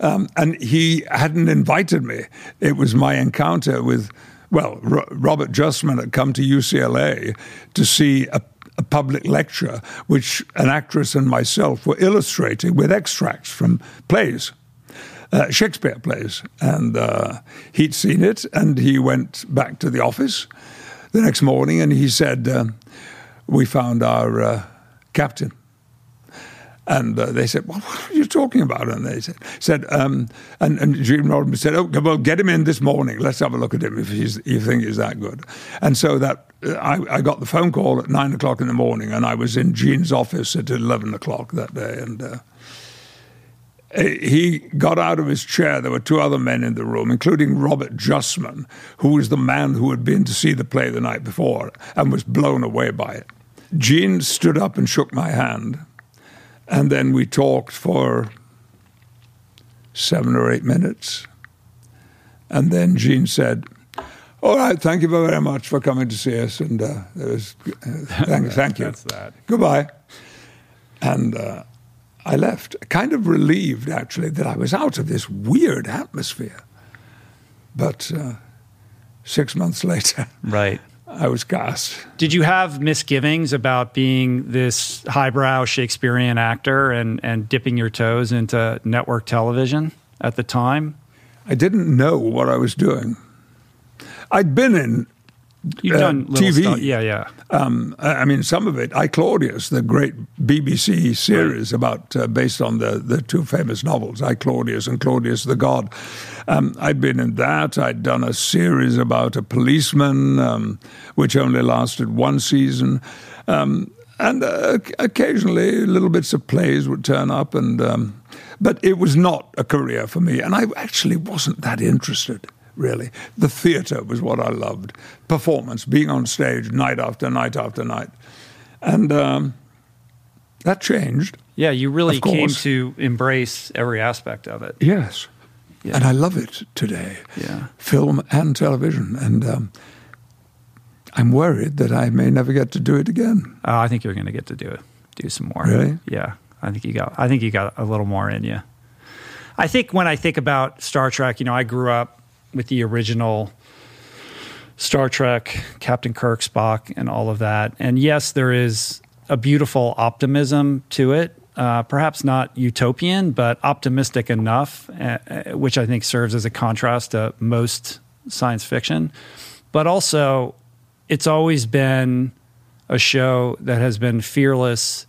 Um, and he hadn't invited me. It was my encounter with, well, Ro- Robert Justman had come to UCLA to see a, a public lecture, which an actress and myself were illustrating with extracts from plays. Uh, Shakespeare plays. And uh, he'd seen it, and he went back to the office the next morning and he said, uh, We found our uh, captain. And uh, they said, well, what are you talking about? And they said, said um, and, and Gene Roddenberry said, oh, well, get him in this morning. Let's have a look at him if you think he's that good. And so that uh, I, I got the phone call at nine o'clock in the morning, and I was in Gene's office at 11 o'clock that day. And uh, he got out of his chair. There were two other men in the room, including Robert Justman, who was the man who had been to see the play the night before and was blown away by it. Gene stood up and shook my hand. And then we talked for seven or eight minutes. And then Gene said, All right, thank you very much for coming to see us, and uh, it was uh, thank, thank you. That's that. Goodbye. And uh, I left, kind of relieved actually that I was out of this weird atmosphere. But uh, six months later, Right. I was cast. Did you have misgivings about being this highbrow Shakespearean actor and, and dipping your toes into network television at the time? I didn't know what I was doing. I'd been in You've Uh, done TV. stuff. Yeah, yeah. Um, I mean, some of it. I Claudius, the great BBC series about uh, based on the the two famous novels, I Claudius and Claudius the God. Um, I'd been in that. I'd done a series about a policeman, um, which only lasted one season, um, and uh, occasionally little bits of plays would turn up, and um, but it was not a career for me, and I actually wasn't that interested really. The theatre was what I loved. Performance, being on stage night after night after night. And um, that changed. Yeah, you really came to embrace every aspect of it. Yes. Yeah. And I love it today. Yeah. Film and television. And um, I'm worried that I may never get to do it again. Uh, I think you're going to get to do it, do some more. Really? Yeah, I think you got. I think you got a little more in you. I think when I think about Star Trek, you know, I grew up with the original Star Trek, Captain Kirk, Spock, and all of that. And yes, there is a beautiful optimism to it. Uh, perhaps not utopian, but optimistic enough, uh, uh, which I think serves as a contrast to most science fiction. But also, it's always been a show that has been fearless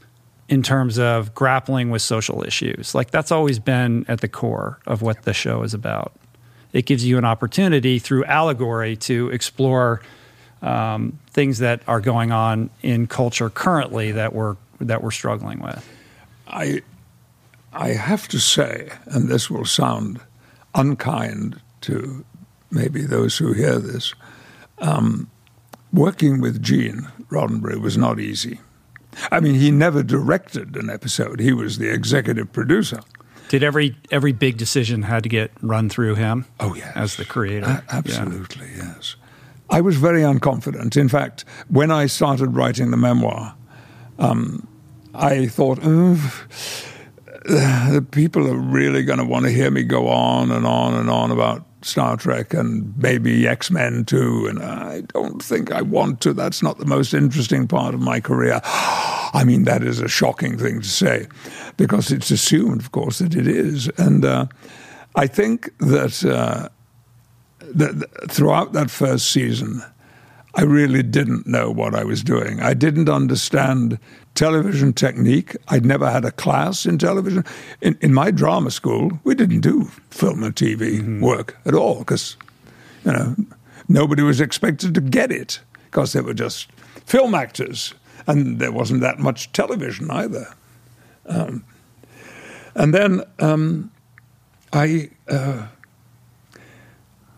in terms of grappling with social issues. Like that's always been at the core of what the show is about. It gives you an opportunity through allegory to explore um, things that are going on in culture currently that we're that we're struggling with. I, I have to say, and this will sound unkind to maybe those who hear this, um, working with Gene Roddenberry was not easy. I mean, he never directed an episode. He was the executive producer. Did every every big decision had to get run through him? Oh, yes. as the creator. Absolutely, yes. I was very unconfident. In fact, when I started writing the memoir, um, I thought, "Ugh, the people are really going to want to hear me go on and on and on about Star Trek and maybe X Men too. And I don't think I want to. That's not the most interesting part of my career. I mean, that is a shocking thing to say because it's assumed, of course, that it is. And uh, I think that. Uh, that that throughout that first season, I really didn't know what I was doing. I didn't understand television technique. I'd never had a class in television. In, in my drama school, we didn't do film and TV work at all because, you know, nobody was expected to get it because they were just film actors, and there wasn't that much television either. Um, and then um, I. Uh,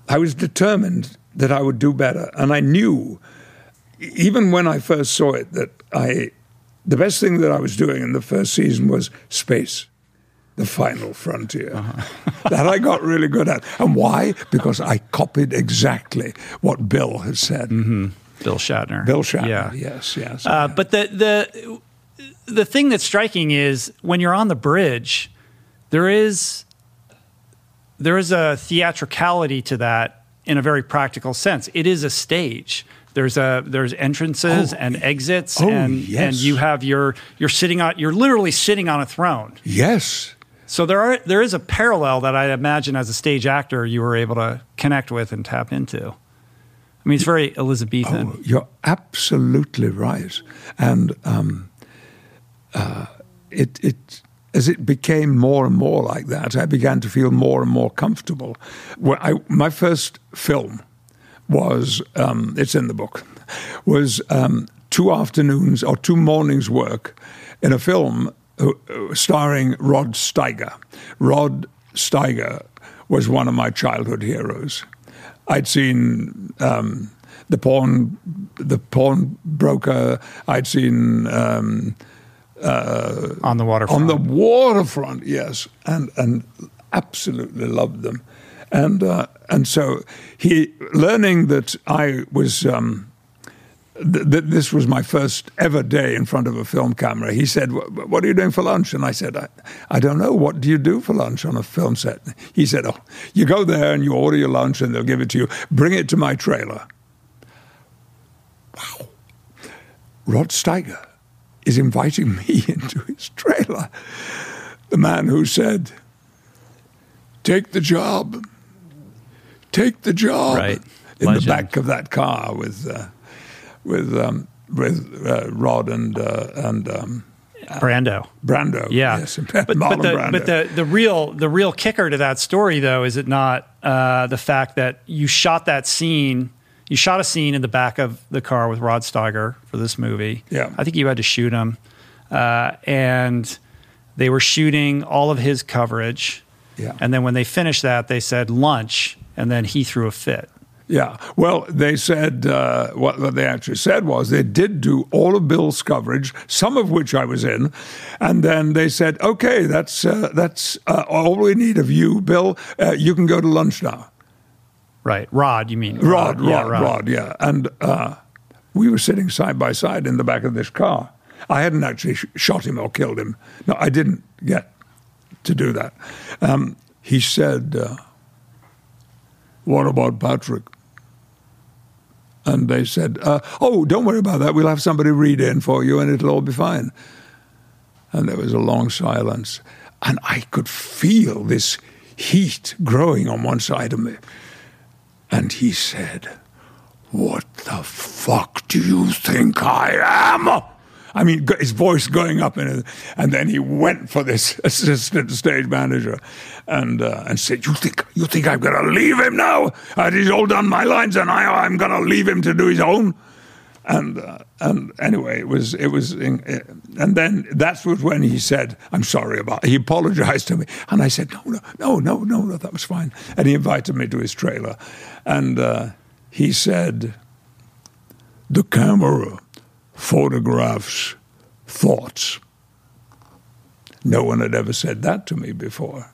I was determined that I would do better, and I knew, even when I first saw it, that I, the best thing that I was doing in the first season was space, the final frontier. that I got really good at, and why? Because I copied exactly what Bill has said. Bill Shatner. Bill Shatner. Yeah. Yes, yes. Uh, but the the the thing that's striking is when you're on the bridge, there is there is a theatricality to that in a very practical sense. It is a stage. There's a there's entrances Oh. and exits, Oh, and yes. and you have your you're sitting on you're literally sitting on a throne. yes. So there are there is a parallel that I imagine as a stage actor you were able to connect with and tap into. I mean, it's very Elizabethan. Oh, you're absolutely right. And um, uh, it, it, as it became more and more like that, I began to feel more and more comfortable. Well, I, my first film was, um, it's in the book, was um, two afternoons or two mornings' work in a film uh, uh, starring Rod Steiger. Rod Steiger was one of my childhood heroes. I'd seen um, the pawn, the pawnbroker. I'd seen um, on the waterfront. on the waterfront, yes, and and absolutely loved them. and uh, and so he learning that I was. Um, th- th- this was my first ever day in front of a film camera. He said, "What are you doing for lunch?" And I said, I, "I don't know. What do you do for lunch on a film set?" He said, "Oh, you go there and you order your lunch, and they'll give it to you. Bring it to my trailer." Wow, Rod Steiger is inviting me into his trailer. The man who said, "Take the job." Take the job Right. in Legend. the back of that car with uh, with um, with uh, Rod and uh, and um, Brando. Brando. Yeah, yes, but, but, the, Brando. but the the real the real kicker to that story, though, is it not uh, the fact that you shot that scene? You shot a scene in the back of the car with Rod Steiger for this movie. Yeah. I think you had to shoot him, uh, and they were shooting all of his coverage. Yeah. and then when they finished that, they said lunch, and then he threw a fit. yeah, well, they said uh, what, they actually said was they did do all of Bill's coverage, some of which I was in, and then they said, "Okay, that's uh, that's uh, all we need of you, Bill. Uh, you can go to lunch now." Right, Rod, you mean Rod, Rod, yeah, Rod, yeah. And uh, we were sitting side by side in the back of this car. I hadn't actually sh- shot him or killed him. No, I didn't get to do that. Um, he said, uh, What about Patrick? And they said, uh, Oh, don't worry about that. We'll have somebody read in for you and it'll all be fine. And there was a long silence. And I could feel this heat growing on one side of me. And he said, What the fuck do you think I am? I mean, his voice going up, it, and then he went for this assistant stage manager, and uh, and said, "You think you think I'm going to leave him now? Uh, he's all done my lines, and I I'm going to leave him to do his own." And uh, and anyway, it was it was, in, and then that was when he said, "I'm sorry about." It. He apologized to me, and I said, "No, no, no, no, no, no that was fine." And he invited me to his trailer, and uh, he said, "The camera photographs thoughts." No one had ever said that to me before.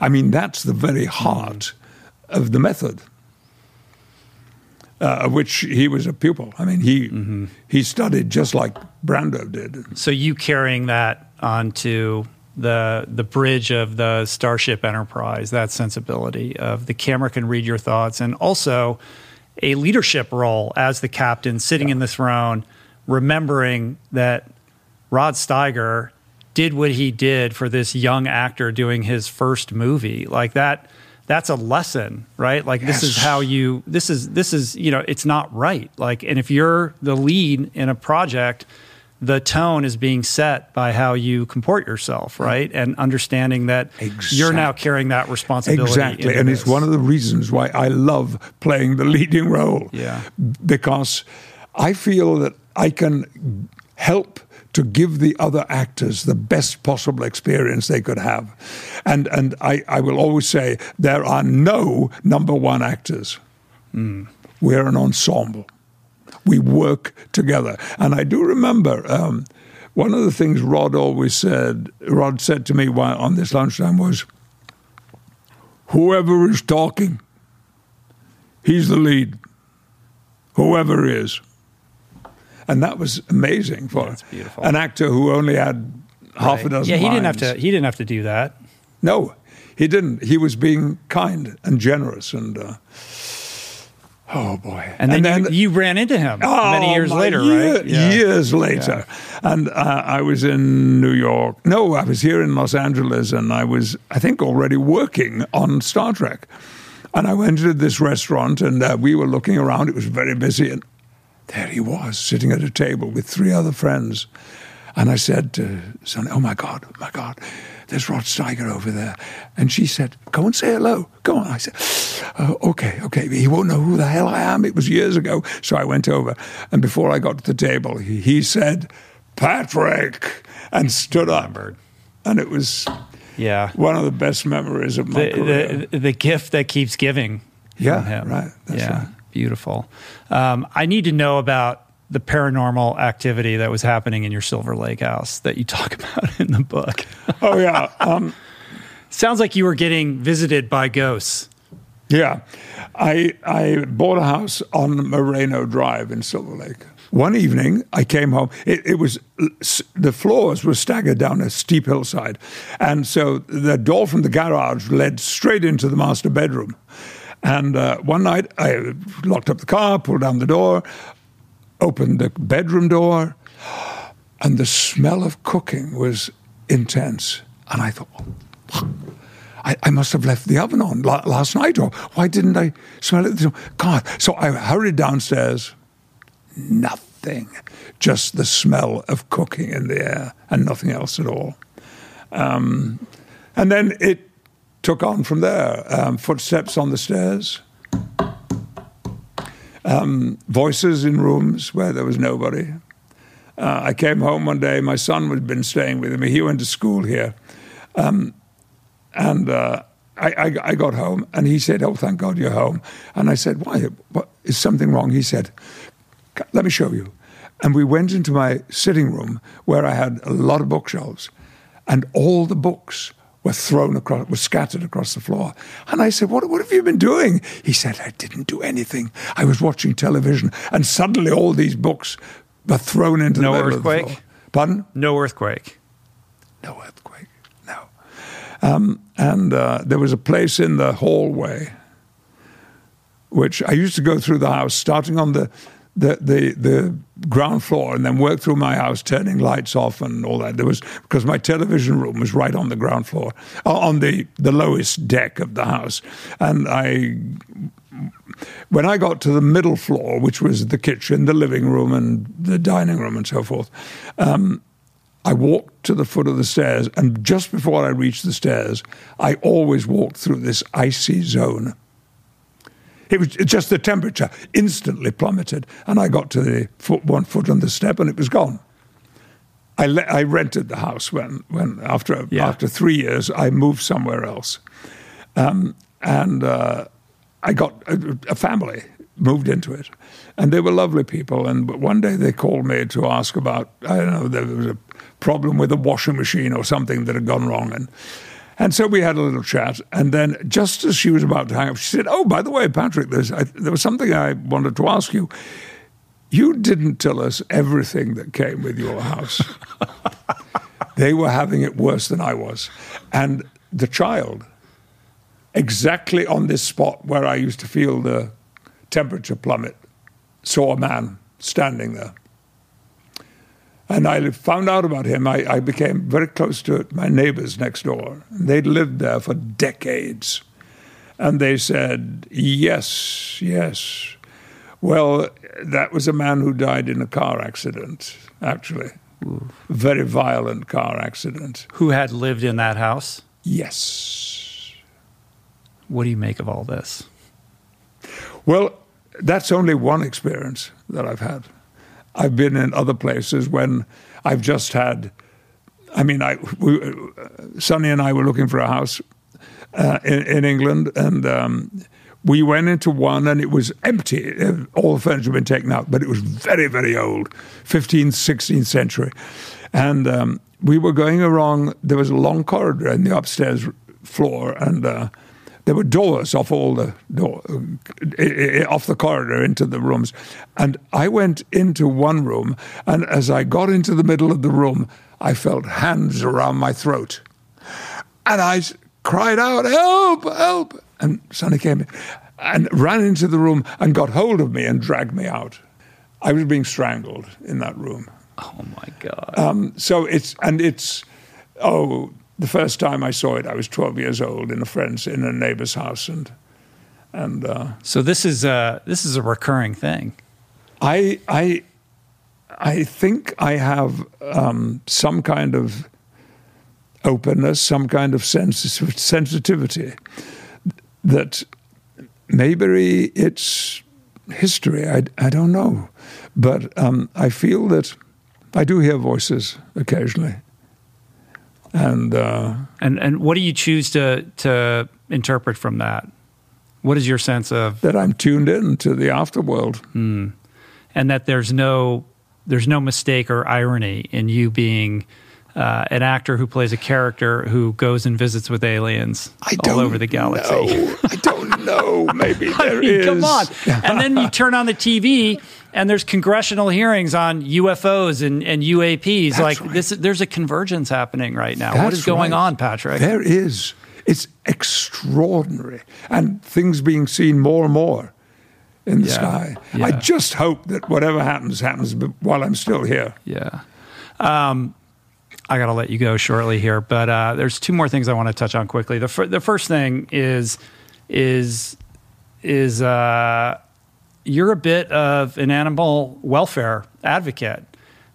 I mean, that's the very heart of the method uh, which he was a pupil. I mean, he he studied just like Brando did. So you carrying that onto the the bridge of the Starship Enterprise, that sensibility of the camera can read your thoughts, and also a leadership role as the captain sitting in the throne, remembering that Rod Steiger did what he did for this young actor doing his first movie, like that. That's a lesson, right? Like this is how you. This is this is you know it's not right. Like, and if you're the lead in a project, the tone is being set by how you comport yourself, right? And understanding that you're now carrying that responsibility. Exactly, and it's one of the reasons why I love playing the leading role. Yeah. because I feel that I can help to give the other actors the best possible experience they could have, and and I, I will always say there are no number one actors. We're an ensemble. We work together. And I do remember um, one of the things Rod always said, Rod said to me while on this lunchtime was, whoever is talking, he's the lead. Whoever is. And that was amazing for That's beautiful. an actor who only had half a dozen Yeah, he didn't have to. He didn't have to do that. No, he didn't. He was being kind and generous, and uh, oh boy! And then, you, you ran into him many Oh, years later, year- right? Yeah. Years later, and uh, I was in New York. No, I was here in Los Angeles, and I was, I think, already working on Star Trek. And I went to this restaurant, and uh, we were looking around. It was very busy, and there he was, sitting at a table with three other friends. And I said to Sunny, "Oh my God, oh my God, there's Rod Steiger over there." And she said, "Go and say hello. Go on." I said, oh, "Okay, okay." He won't know who the hell I am. It was years ago, so I went over. And before I got to the table, he, he said, "Patrick," and stood up. And it was Yeah. one of the best memories of my career. The, the, the gift that keeps giving. Yeah, right. That's yeah. right. Beautiful. Um, I need to know about the paranormal activity that was happening in your Silver Lake house that you talk about in the book. oh yeah. Um, Sounds like you were getting visited by ghosts. Yeah, I I bought a house on Moreno Drive in Silver Lake. One evening, I came home. It, it, was the floors were staggered down a steep hillside, and so the door from the garage led straight into the master bedroom. And uh, one night, I locked up the car, pulled down the door, opened the bedroom door, and the smell of cooking was intense. And I thought, I, I, must have left the oven on last night, or why didn't I smell it? God. So I hurried downstairs nothing, just the smell of cooking in the air and nothing else at all. Um, and then it took on from there um, footsteps on the stairs, um, voices in rooms where there was nobody. Uh, I came home one day, my son had been staying with me. He went to school here. Um, and uh, I, I, I, got home and he said, Oh, thank God you're home. And I said, Why? What, is something wrong? He said, let me show you. And we went into my sitting room where I had a lot of bookshelves, and all the books were thrown across, were scattered across the floor. And I said, what, what have you been doing? He said, I didn't do anything. I was watching television, and suddenly all these books were thrown into no the middle earthquake? of the floor. Pardon? No earthquake. No earthquake, no. Um, and uh, there was a place in the hallway which I used to go through the house, starting on the the, the the ground floor and then work through my house, turning lights off and all that. There was because my television room was right on the ground floor, uh, on the the lowest deck of the house, and I. When I got to the middle floor, which was the kitchen, the living room, and the dining room, and so forth, um, I walked to the foot of the stairs, and just before I reached the stairs, I always walked through this icy zone it was just the temperature instantly plummeted, and I got to the foot, one foot on the step, and it was gone. I, le- I rented the house when, when after yeah. after three years I moved somewhere else, um, and uh, I got a, a, family moved into it, and they were lovely people. And one day they called me to ask about I don't know there was a problem with a washing machine or something that had gone wrong, and and so we had a little chat. And then, just as she was about to hang up, she said, Oh, by the way, Patrick, I, there was something I wanted to ask you. You didn't tell us everything that came with your house. they were having it worse than I was. And the child, exactly on this spot where I used to feel the temperature plummet, saw a man standing there. And I found out about him. I, I became very close to my neighbors next door. They'd lived there for decades. And they said, Yes, yes. Well, that was a man who died in a car accident, actually. Ooh. Very violent car accident. Who had lived in that house? Yes. What do you make of all this? Well, that's only one experience that I've had. I've been in other places when I've just had. I mean, I, we, Sunny and I were looking for a house uh, in, in, England, and um, we went into one, and it was empty. All the furniture had been taken out, but it was very, very old, 15th, 16th century. And um, we were going along. There was a long corridor in the upstairs floor, and uh, there were doors off all the door, off the corridor into the rooms, and I went into one room, and as I got into the middle of the room, I felt hands around my throat, and I cried out, "Help! Help!" And Sunny came in and ran into the room and got hold of me and dragged me out. I was being strangled in that room. Oh my God! Um, so it's and it's oh the first time I saw it, I was 12 years old in a friend's in a neighbor's house, and and uh, so this is a this is a recurring thing. I I I think I have um, some kind of openness, some kind of sens- sensitivity that maybe it's history. I, I don't know, but um, I feel that I do hear voices occasionally and uh, and and what do you choose to to interpret from that? What is your sense of that I'm tuned in to the afterworld, mm. and that there's no there's no mistake or irony in you being uh, an actor who plays a character who goes and visits with aliens I all over the galaxy. know. I don't know. Maybe there I mean, is. come on. And then you turn on the TV and there's congressional hearings on UFOs and, and UAPs. like right. this, there's a convergence happening right now. what That's is going right. on, Patrick? There is. It's extraordinary. And things being seen more and more in the Yeah. sky. Yeah. I just hope that whatever happens, happens while I'm still here. Yeah. Um, I got to let you go shortly here, but uh, there's two more things I want to touch on quickly. The, fir- the first thing is is is uh, you're a bit of an animal welfare advocate.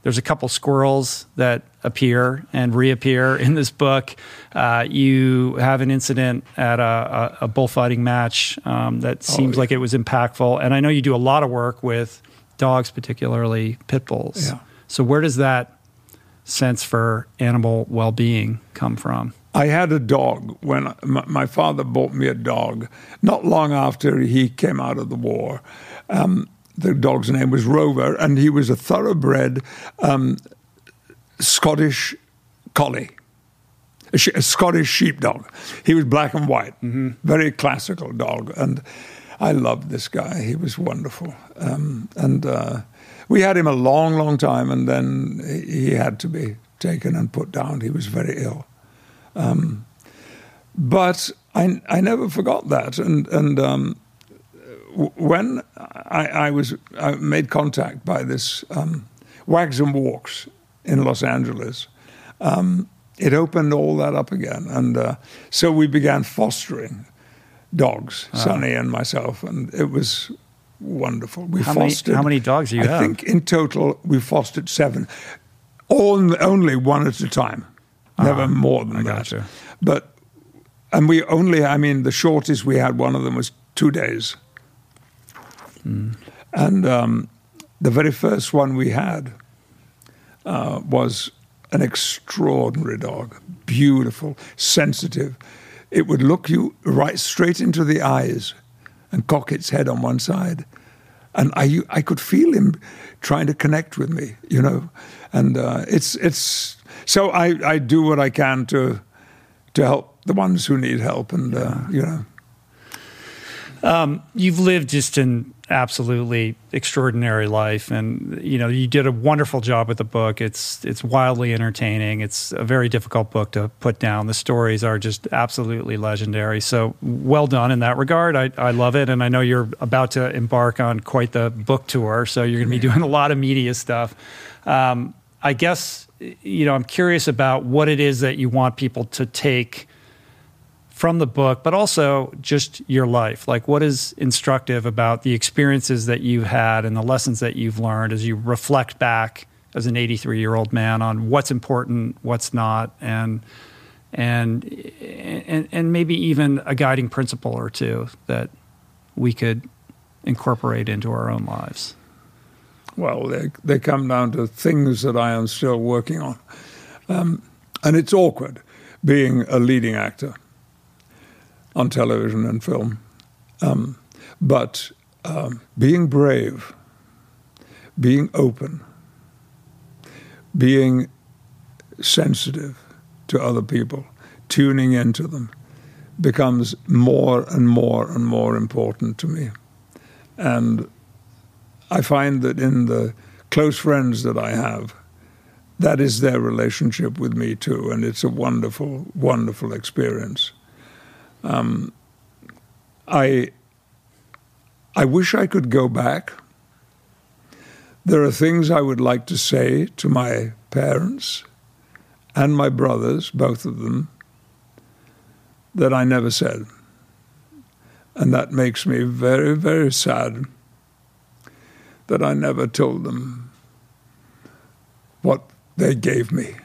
There's a couple squirrels that appear and reappear in this book. Uh, you have an incident at a, a, a bullfighting match um, that seems yeah. like it was impactful, and I know you do a lot of work with dogs, particularly pit bulls. Yeah. So where does that sense for animal well-being come from? I had a dog when my father bought me a dog not long after he came out of the war. Um, the dog's name was Rover, and he was a thoroughbred um, Scottish collie, a, sh- a Scottish sheepdog. He was black and white, very classical dog, and I loved this guy. He was wonderful, um, and uh, we had him a long, long time, and then he had to be taken and put down. He was very ill. But I, I never forgot that. And, and um, when I, I was I made contact by this um, Wags and Walks in Los Angeles, um, it opened all that up again. And uh, so we began fostering dogs, Sunny and myself, and it was wonderful. We How many- fostered. how many dogs do you I have? I think in total we fostered seven, all only one at a time, never more than Ah, I that. gotcha. But and we only, I mean, the shortest we had one of them was two days, Hmm. and um, the very first one we had uh, was an extraordinary dog, beautiful, sensitive. It would look you right straight into the eyes and cock its head on one side. And I, I could feel him trying to connect with me, you know. And uh, it's, it's, so I, I do what I can to, to help the ones who need help. And, uh, you know, you've lived just an absolutely extraordinary life. And you know you did a wonderful job with the book. It's it's wildly entertaining. It's a very difficult book to put down. The stories are just absolutely legendary. So well done in that regard. I, I love it. And i know you're about to embark on quite the book tour. So you're going to be doing a lot of media stuff. Um, i guess you know i'm curious about what it is that you want people to take from the book, but also just your life. Like, what is instructive about the experiences that you've had and the lessons that you've learned as you reflect back as an 83 year old man on what's important, what's not, and and and and maybe even a guiding principle or two that we could incorporate into our own lives. well, they, they come down to things that I am still working on. Um, and it's awkward being a leading actor on television and film. Um, but um, being brave, being open, being sensitive to other people, tuning into them, becomes more and more and more important to me. And I find that in the close friends that I have, that is their relationship with me too, and it's a wonderful, wonderful experience. Um, I I wish I could go back. There are things I would like to say to my parents and my brothers, both of them, that I never said. And that makes me very, very sad that I never told them what they gave me.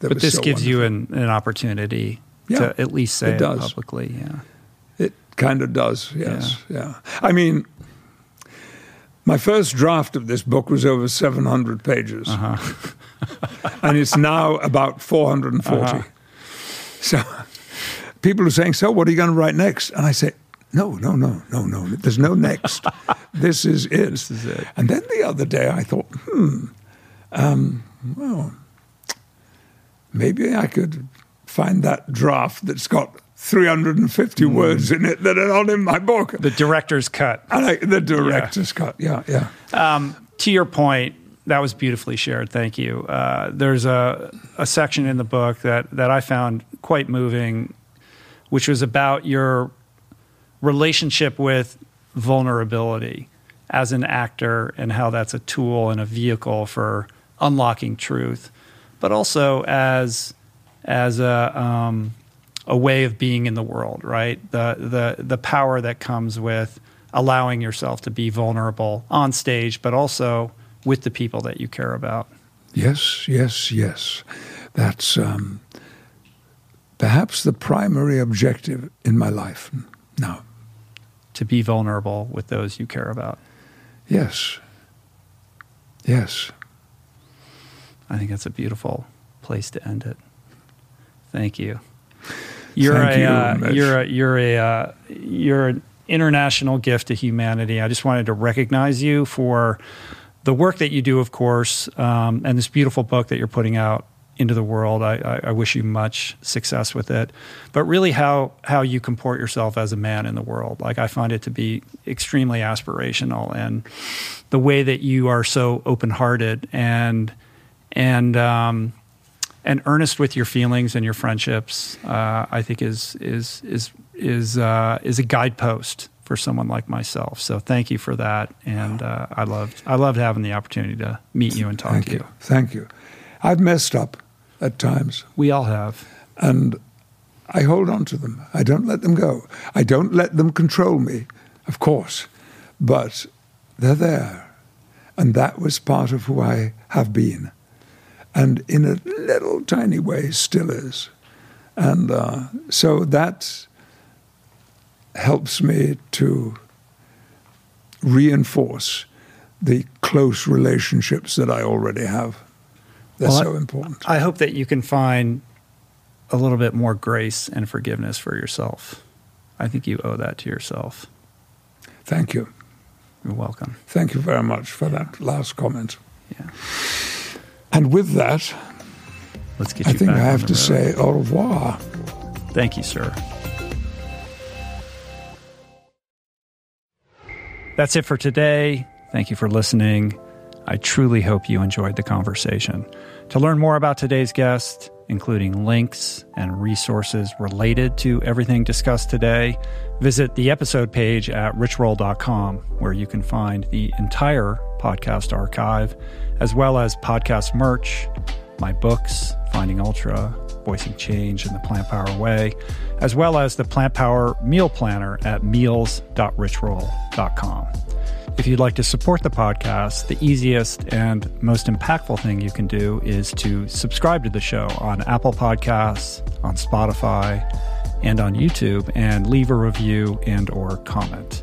That But this so gives wonderful. you an, an opportunity Yeah, to at least say it it, publicly. Yeah. It kind of does, yes. Yeah. I mean, my first draft of this book was over 700 pages. and it's now about 440. So people are saying, So, what are you going to write next? And I say, No, no, no, no, no. There's no next. this is it. This is it. And then the other day I thought, hmm, um, well, maybe I could find that draft that's got 350 mm. words in it that are not in my book. The director's cut. I, the director's yeah. cut, yeah, yeah. Um, to your point, that was beautifully shared. Thank you. Uh, there's a, a section in the book that, that I found quite moving, which was about your relationship with vulnerability as an actor and how that's a tool and a vehicle for unlocking truth, but also as as a um, a way of being in the world, right? The the the power that comes with allowing yourself to be vulnerable on stage, but also with the people that you care about. Yes, yes, yes. That's um, perhaps the primary objective in my life now. To be vulnerable with those you care about. Yes. Yes. I think that's a beautiful place to end it. Thank you. You're Thank a you, uh, you're a you're a uh, you're an international gift to humanity. I just wanted to recognize you for the work that you do, of course, um, and this beautiful book that you're putting out into the world. I, I, I, wish you much success with it. But really, how how you comport yourself as a man in the world, like I find it to be extremely aspirational, and the way that you are so open hearted and and um, and earnest with your feelings and your friendships, uh, I think is is is is uh, is a guidepost for someone like myself. So thank you for that, and uh, I loved I loved having the opportunity to meet you and talk thank to you. you. Thank you. I've messed up at times. We all have, and I hold on to them. I don't let them go. I don't let them control me, of course, but they're there, and that was part of who I have been and in a little tiny way still is. And uh, so that helps me to reinforce the close relationships that I already have. They're well, so important. I hope that you can find a little bit more grace and forgiveness for yourself. I think you owe that to yourself. Thank you. You're welcome. Thank you very much for that last comment. Yeah. And with that, let's get. I think I have to road. say au revoir. Thank you, sir. That's it for today. Thank you for listening. I truly hope you enjoyed the conversation. To learn more about today's guest, including links and resources related to everything discussed today, visit the episode page at richroll.com, where you can find the entire podcast archive as well as podcast merch, my books, Finding Ultra, Voicing Change and the Plant Power Way, as well as the Plant Power Meal Planner at meals.richroll.com. If you'd like to support the podcast, the easiest and most impactful thing you can do is to subscribe to the show on Apple Podcasts, on Spotify, and on YouTube and leave a review and or comment.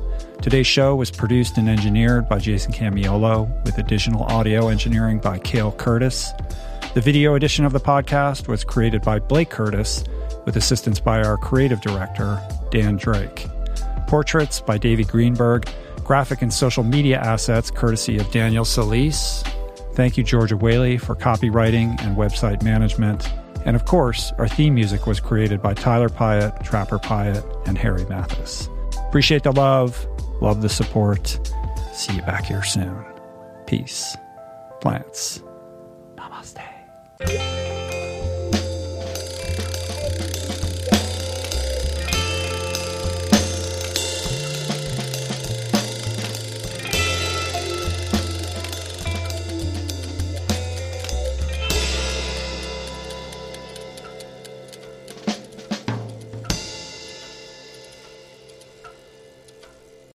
Today's show was produced and engineered by Jason Camiolo, with additional audio engineering by Cale Curtis. The video edition of the podcast was created by Blake Curtis, with assistance by our creative director, Dan Drake. Portraits by Davey Greenberg, graphic and social media assets courtesy of Daniel Solis. Thank you, Georgia Whaley, for copywriting and website management. And of course, our theme music was created by Tyler Piatt, Trapper Piatt, and Harry Mathis. Appreciate the love. Love the support. See you back here soon. Peace. Plants. Namaste.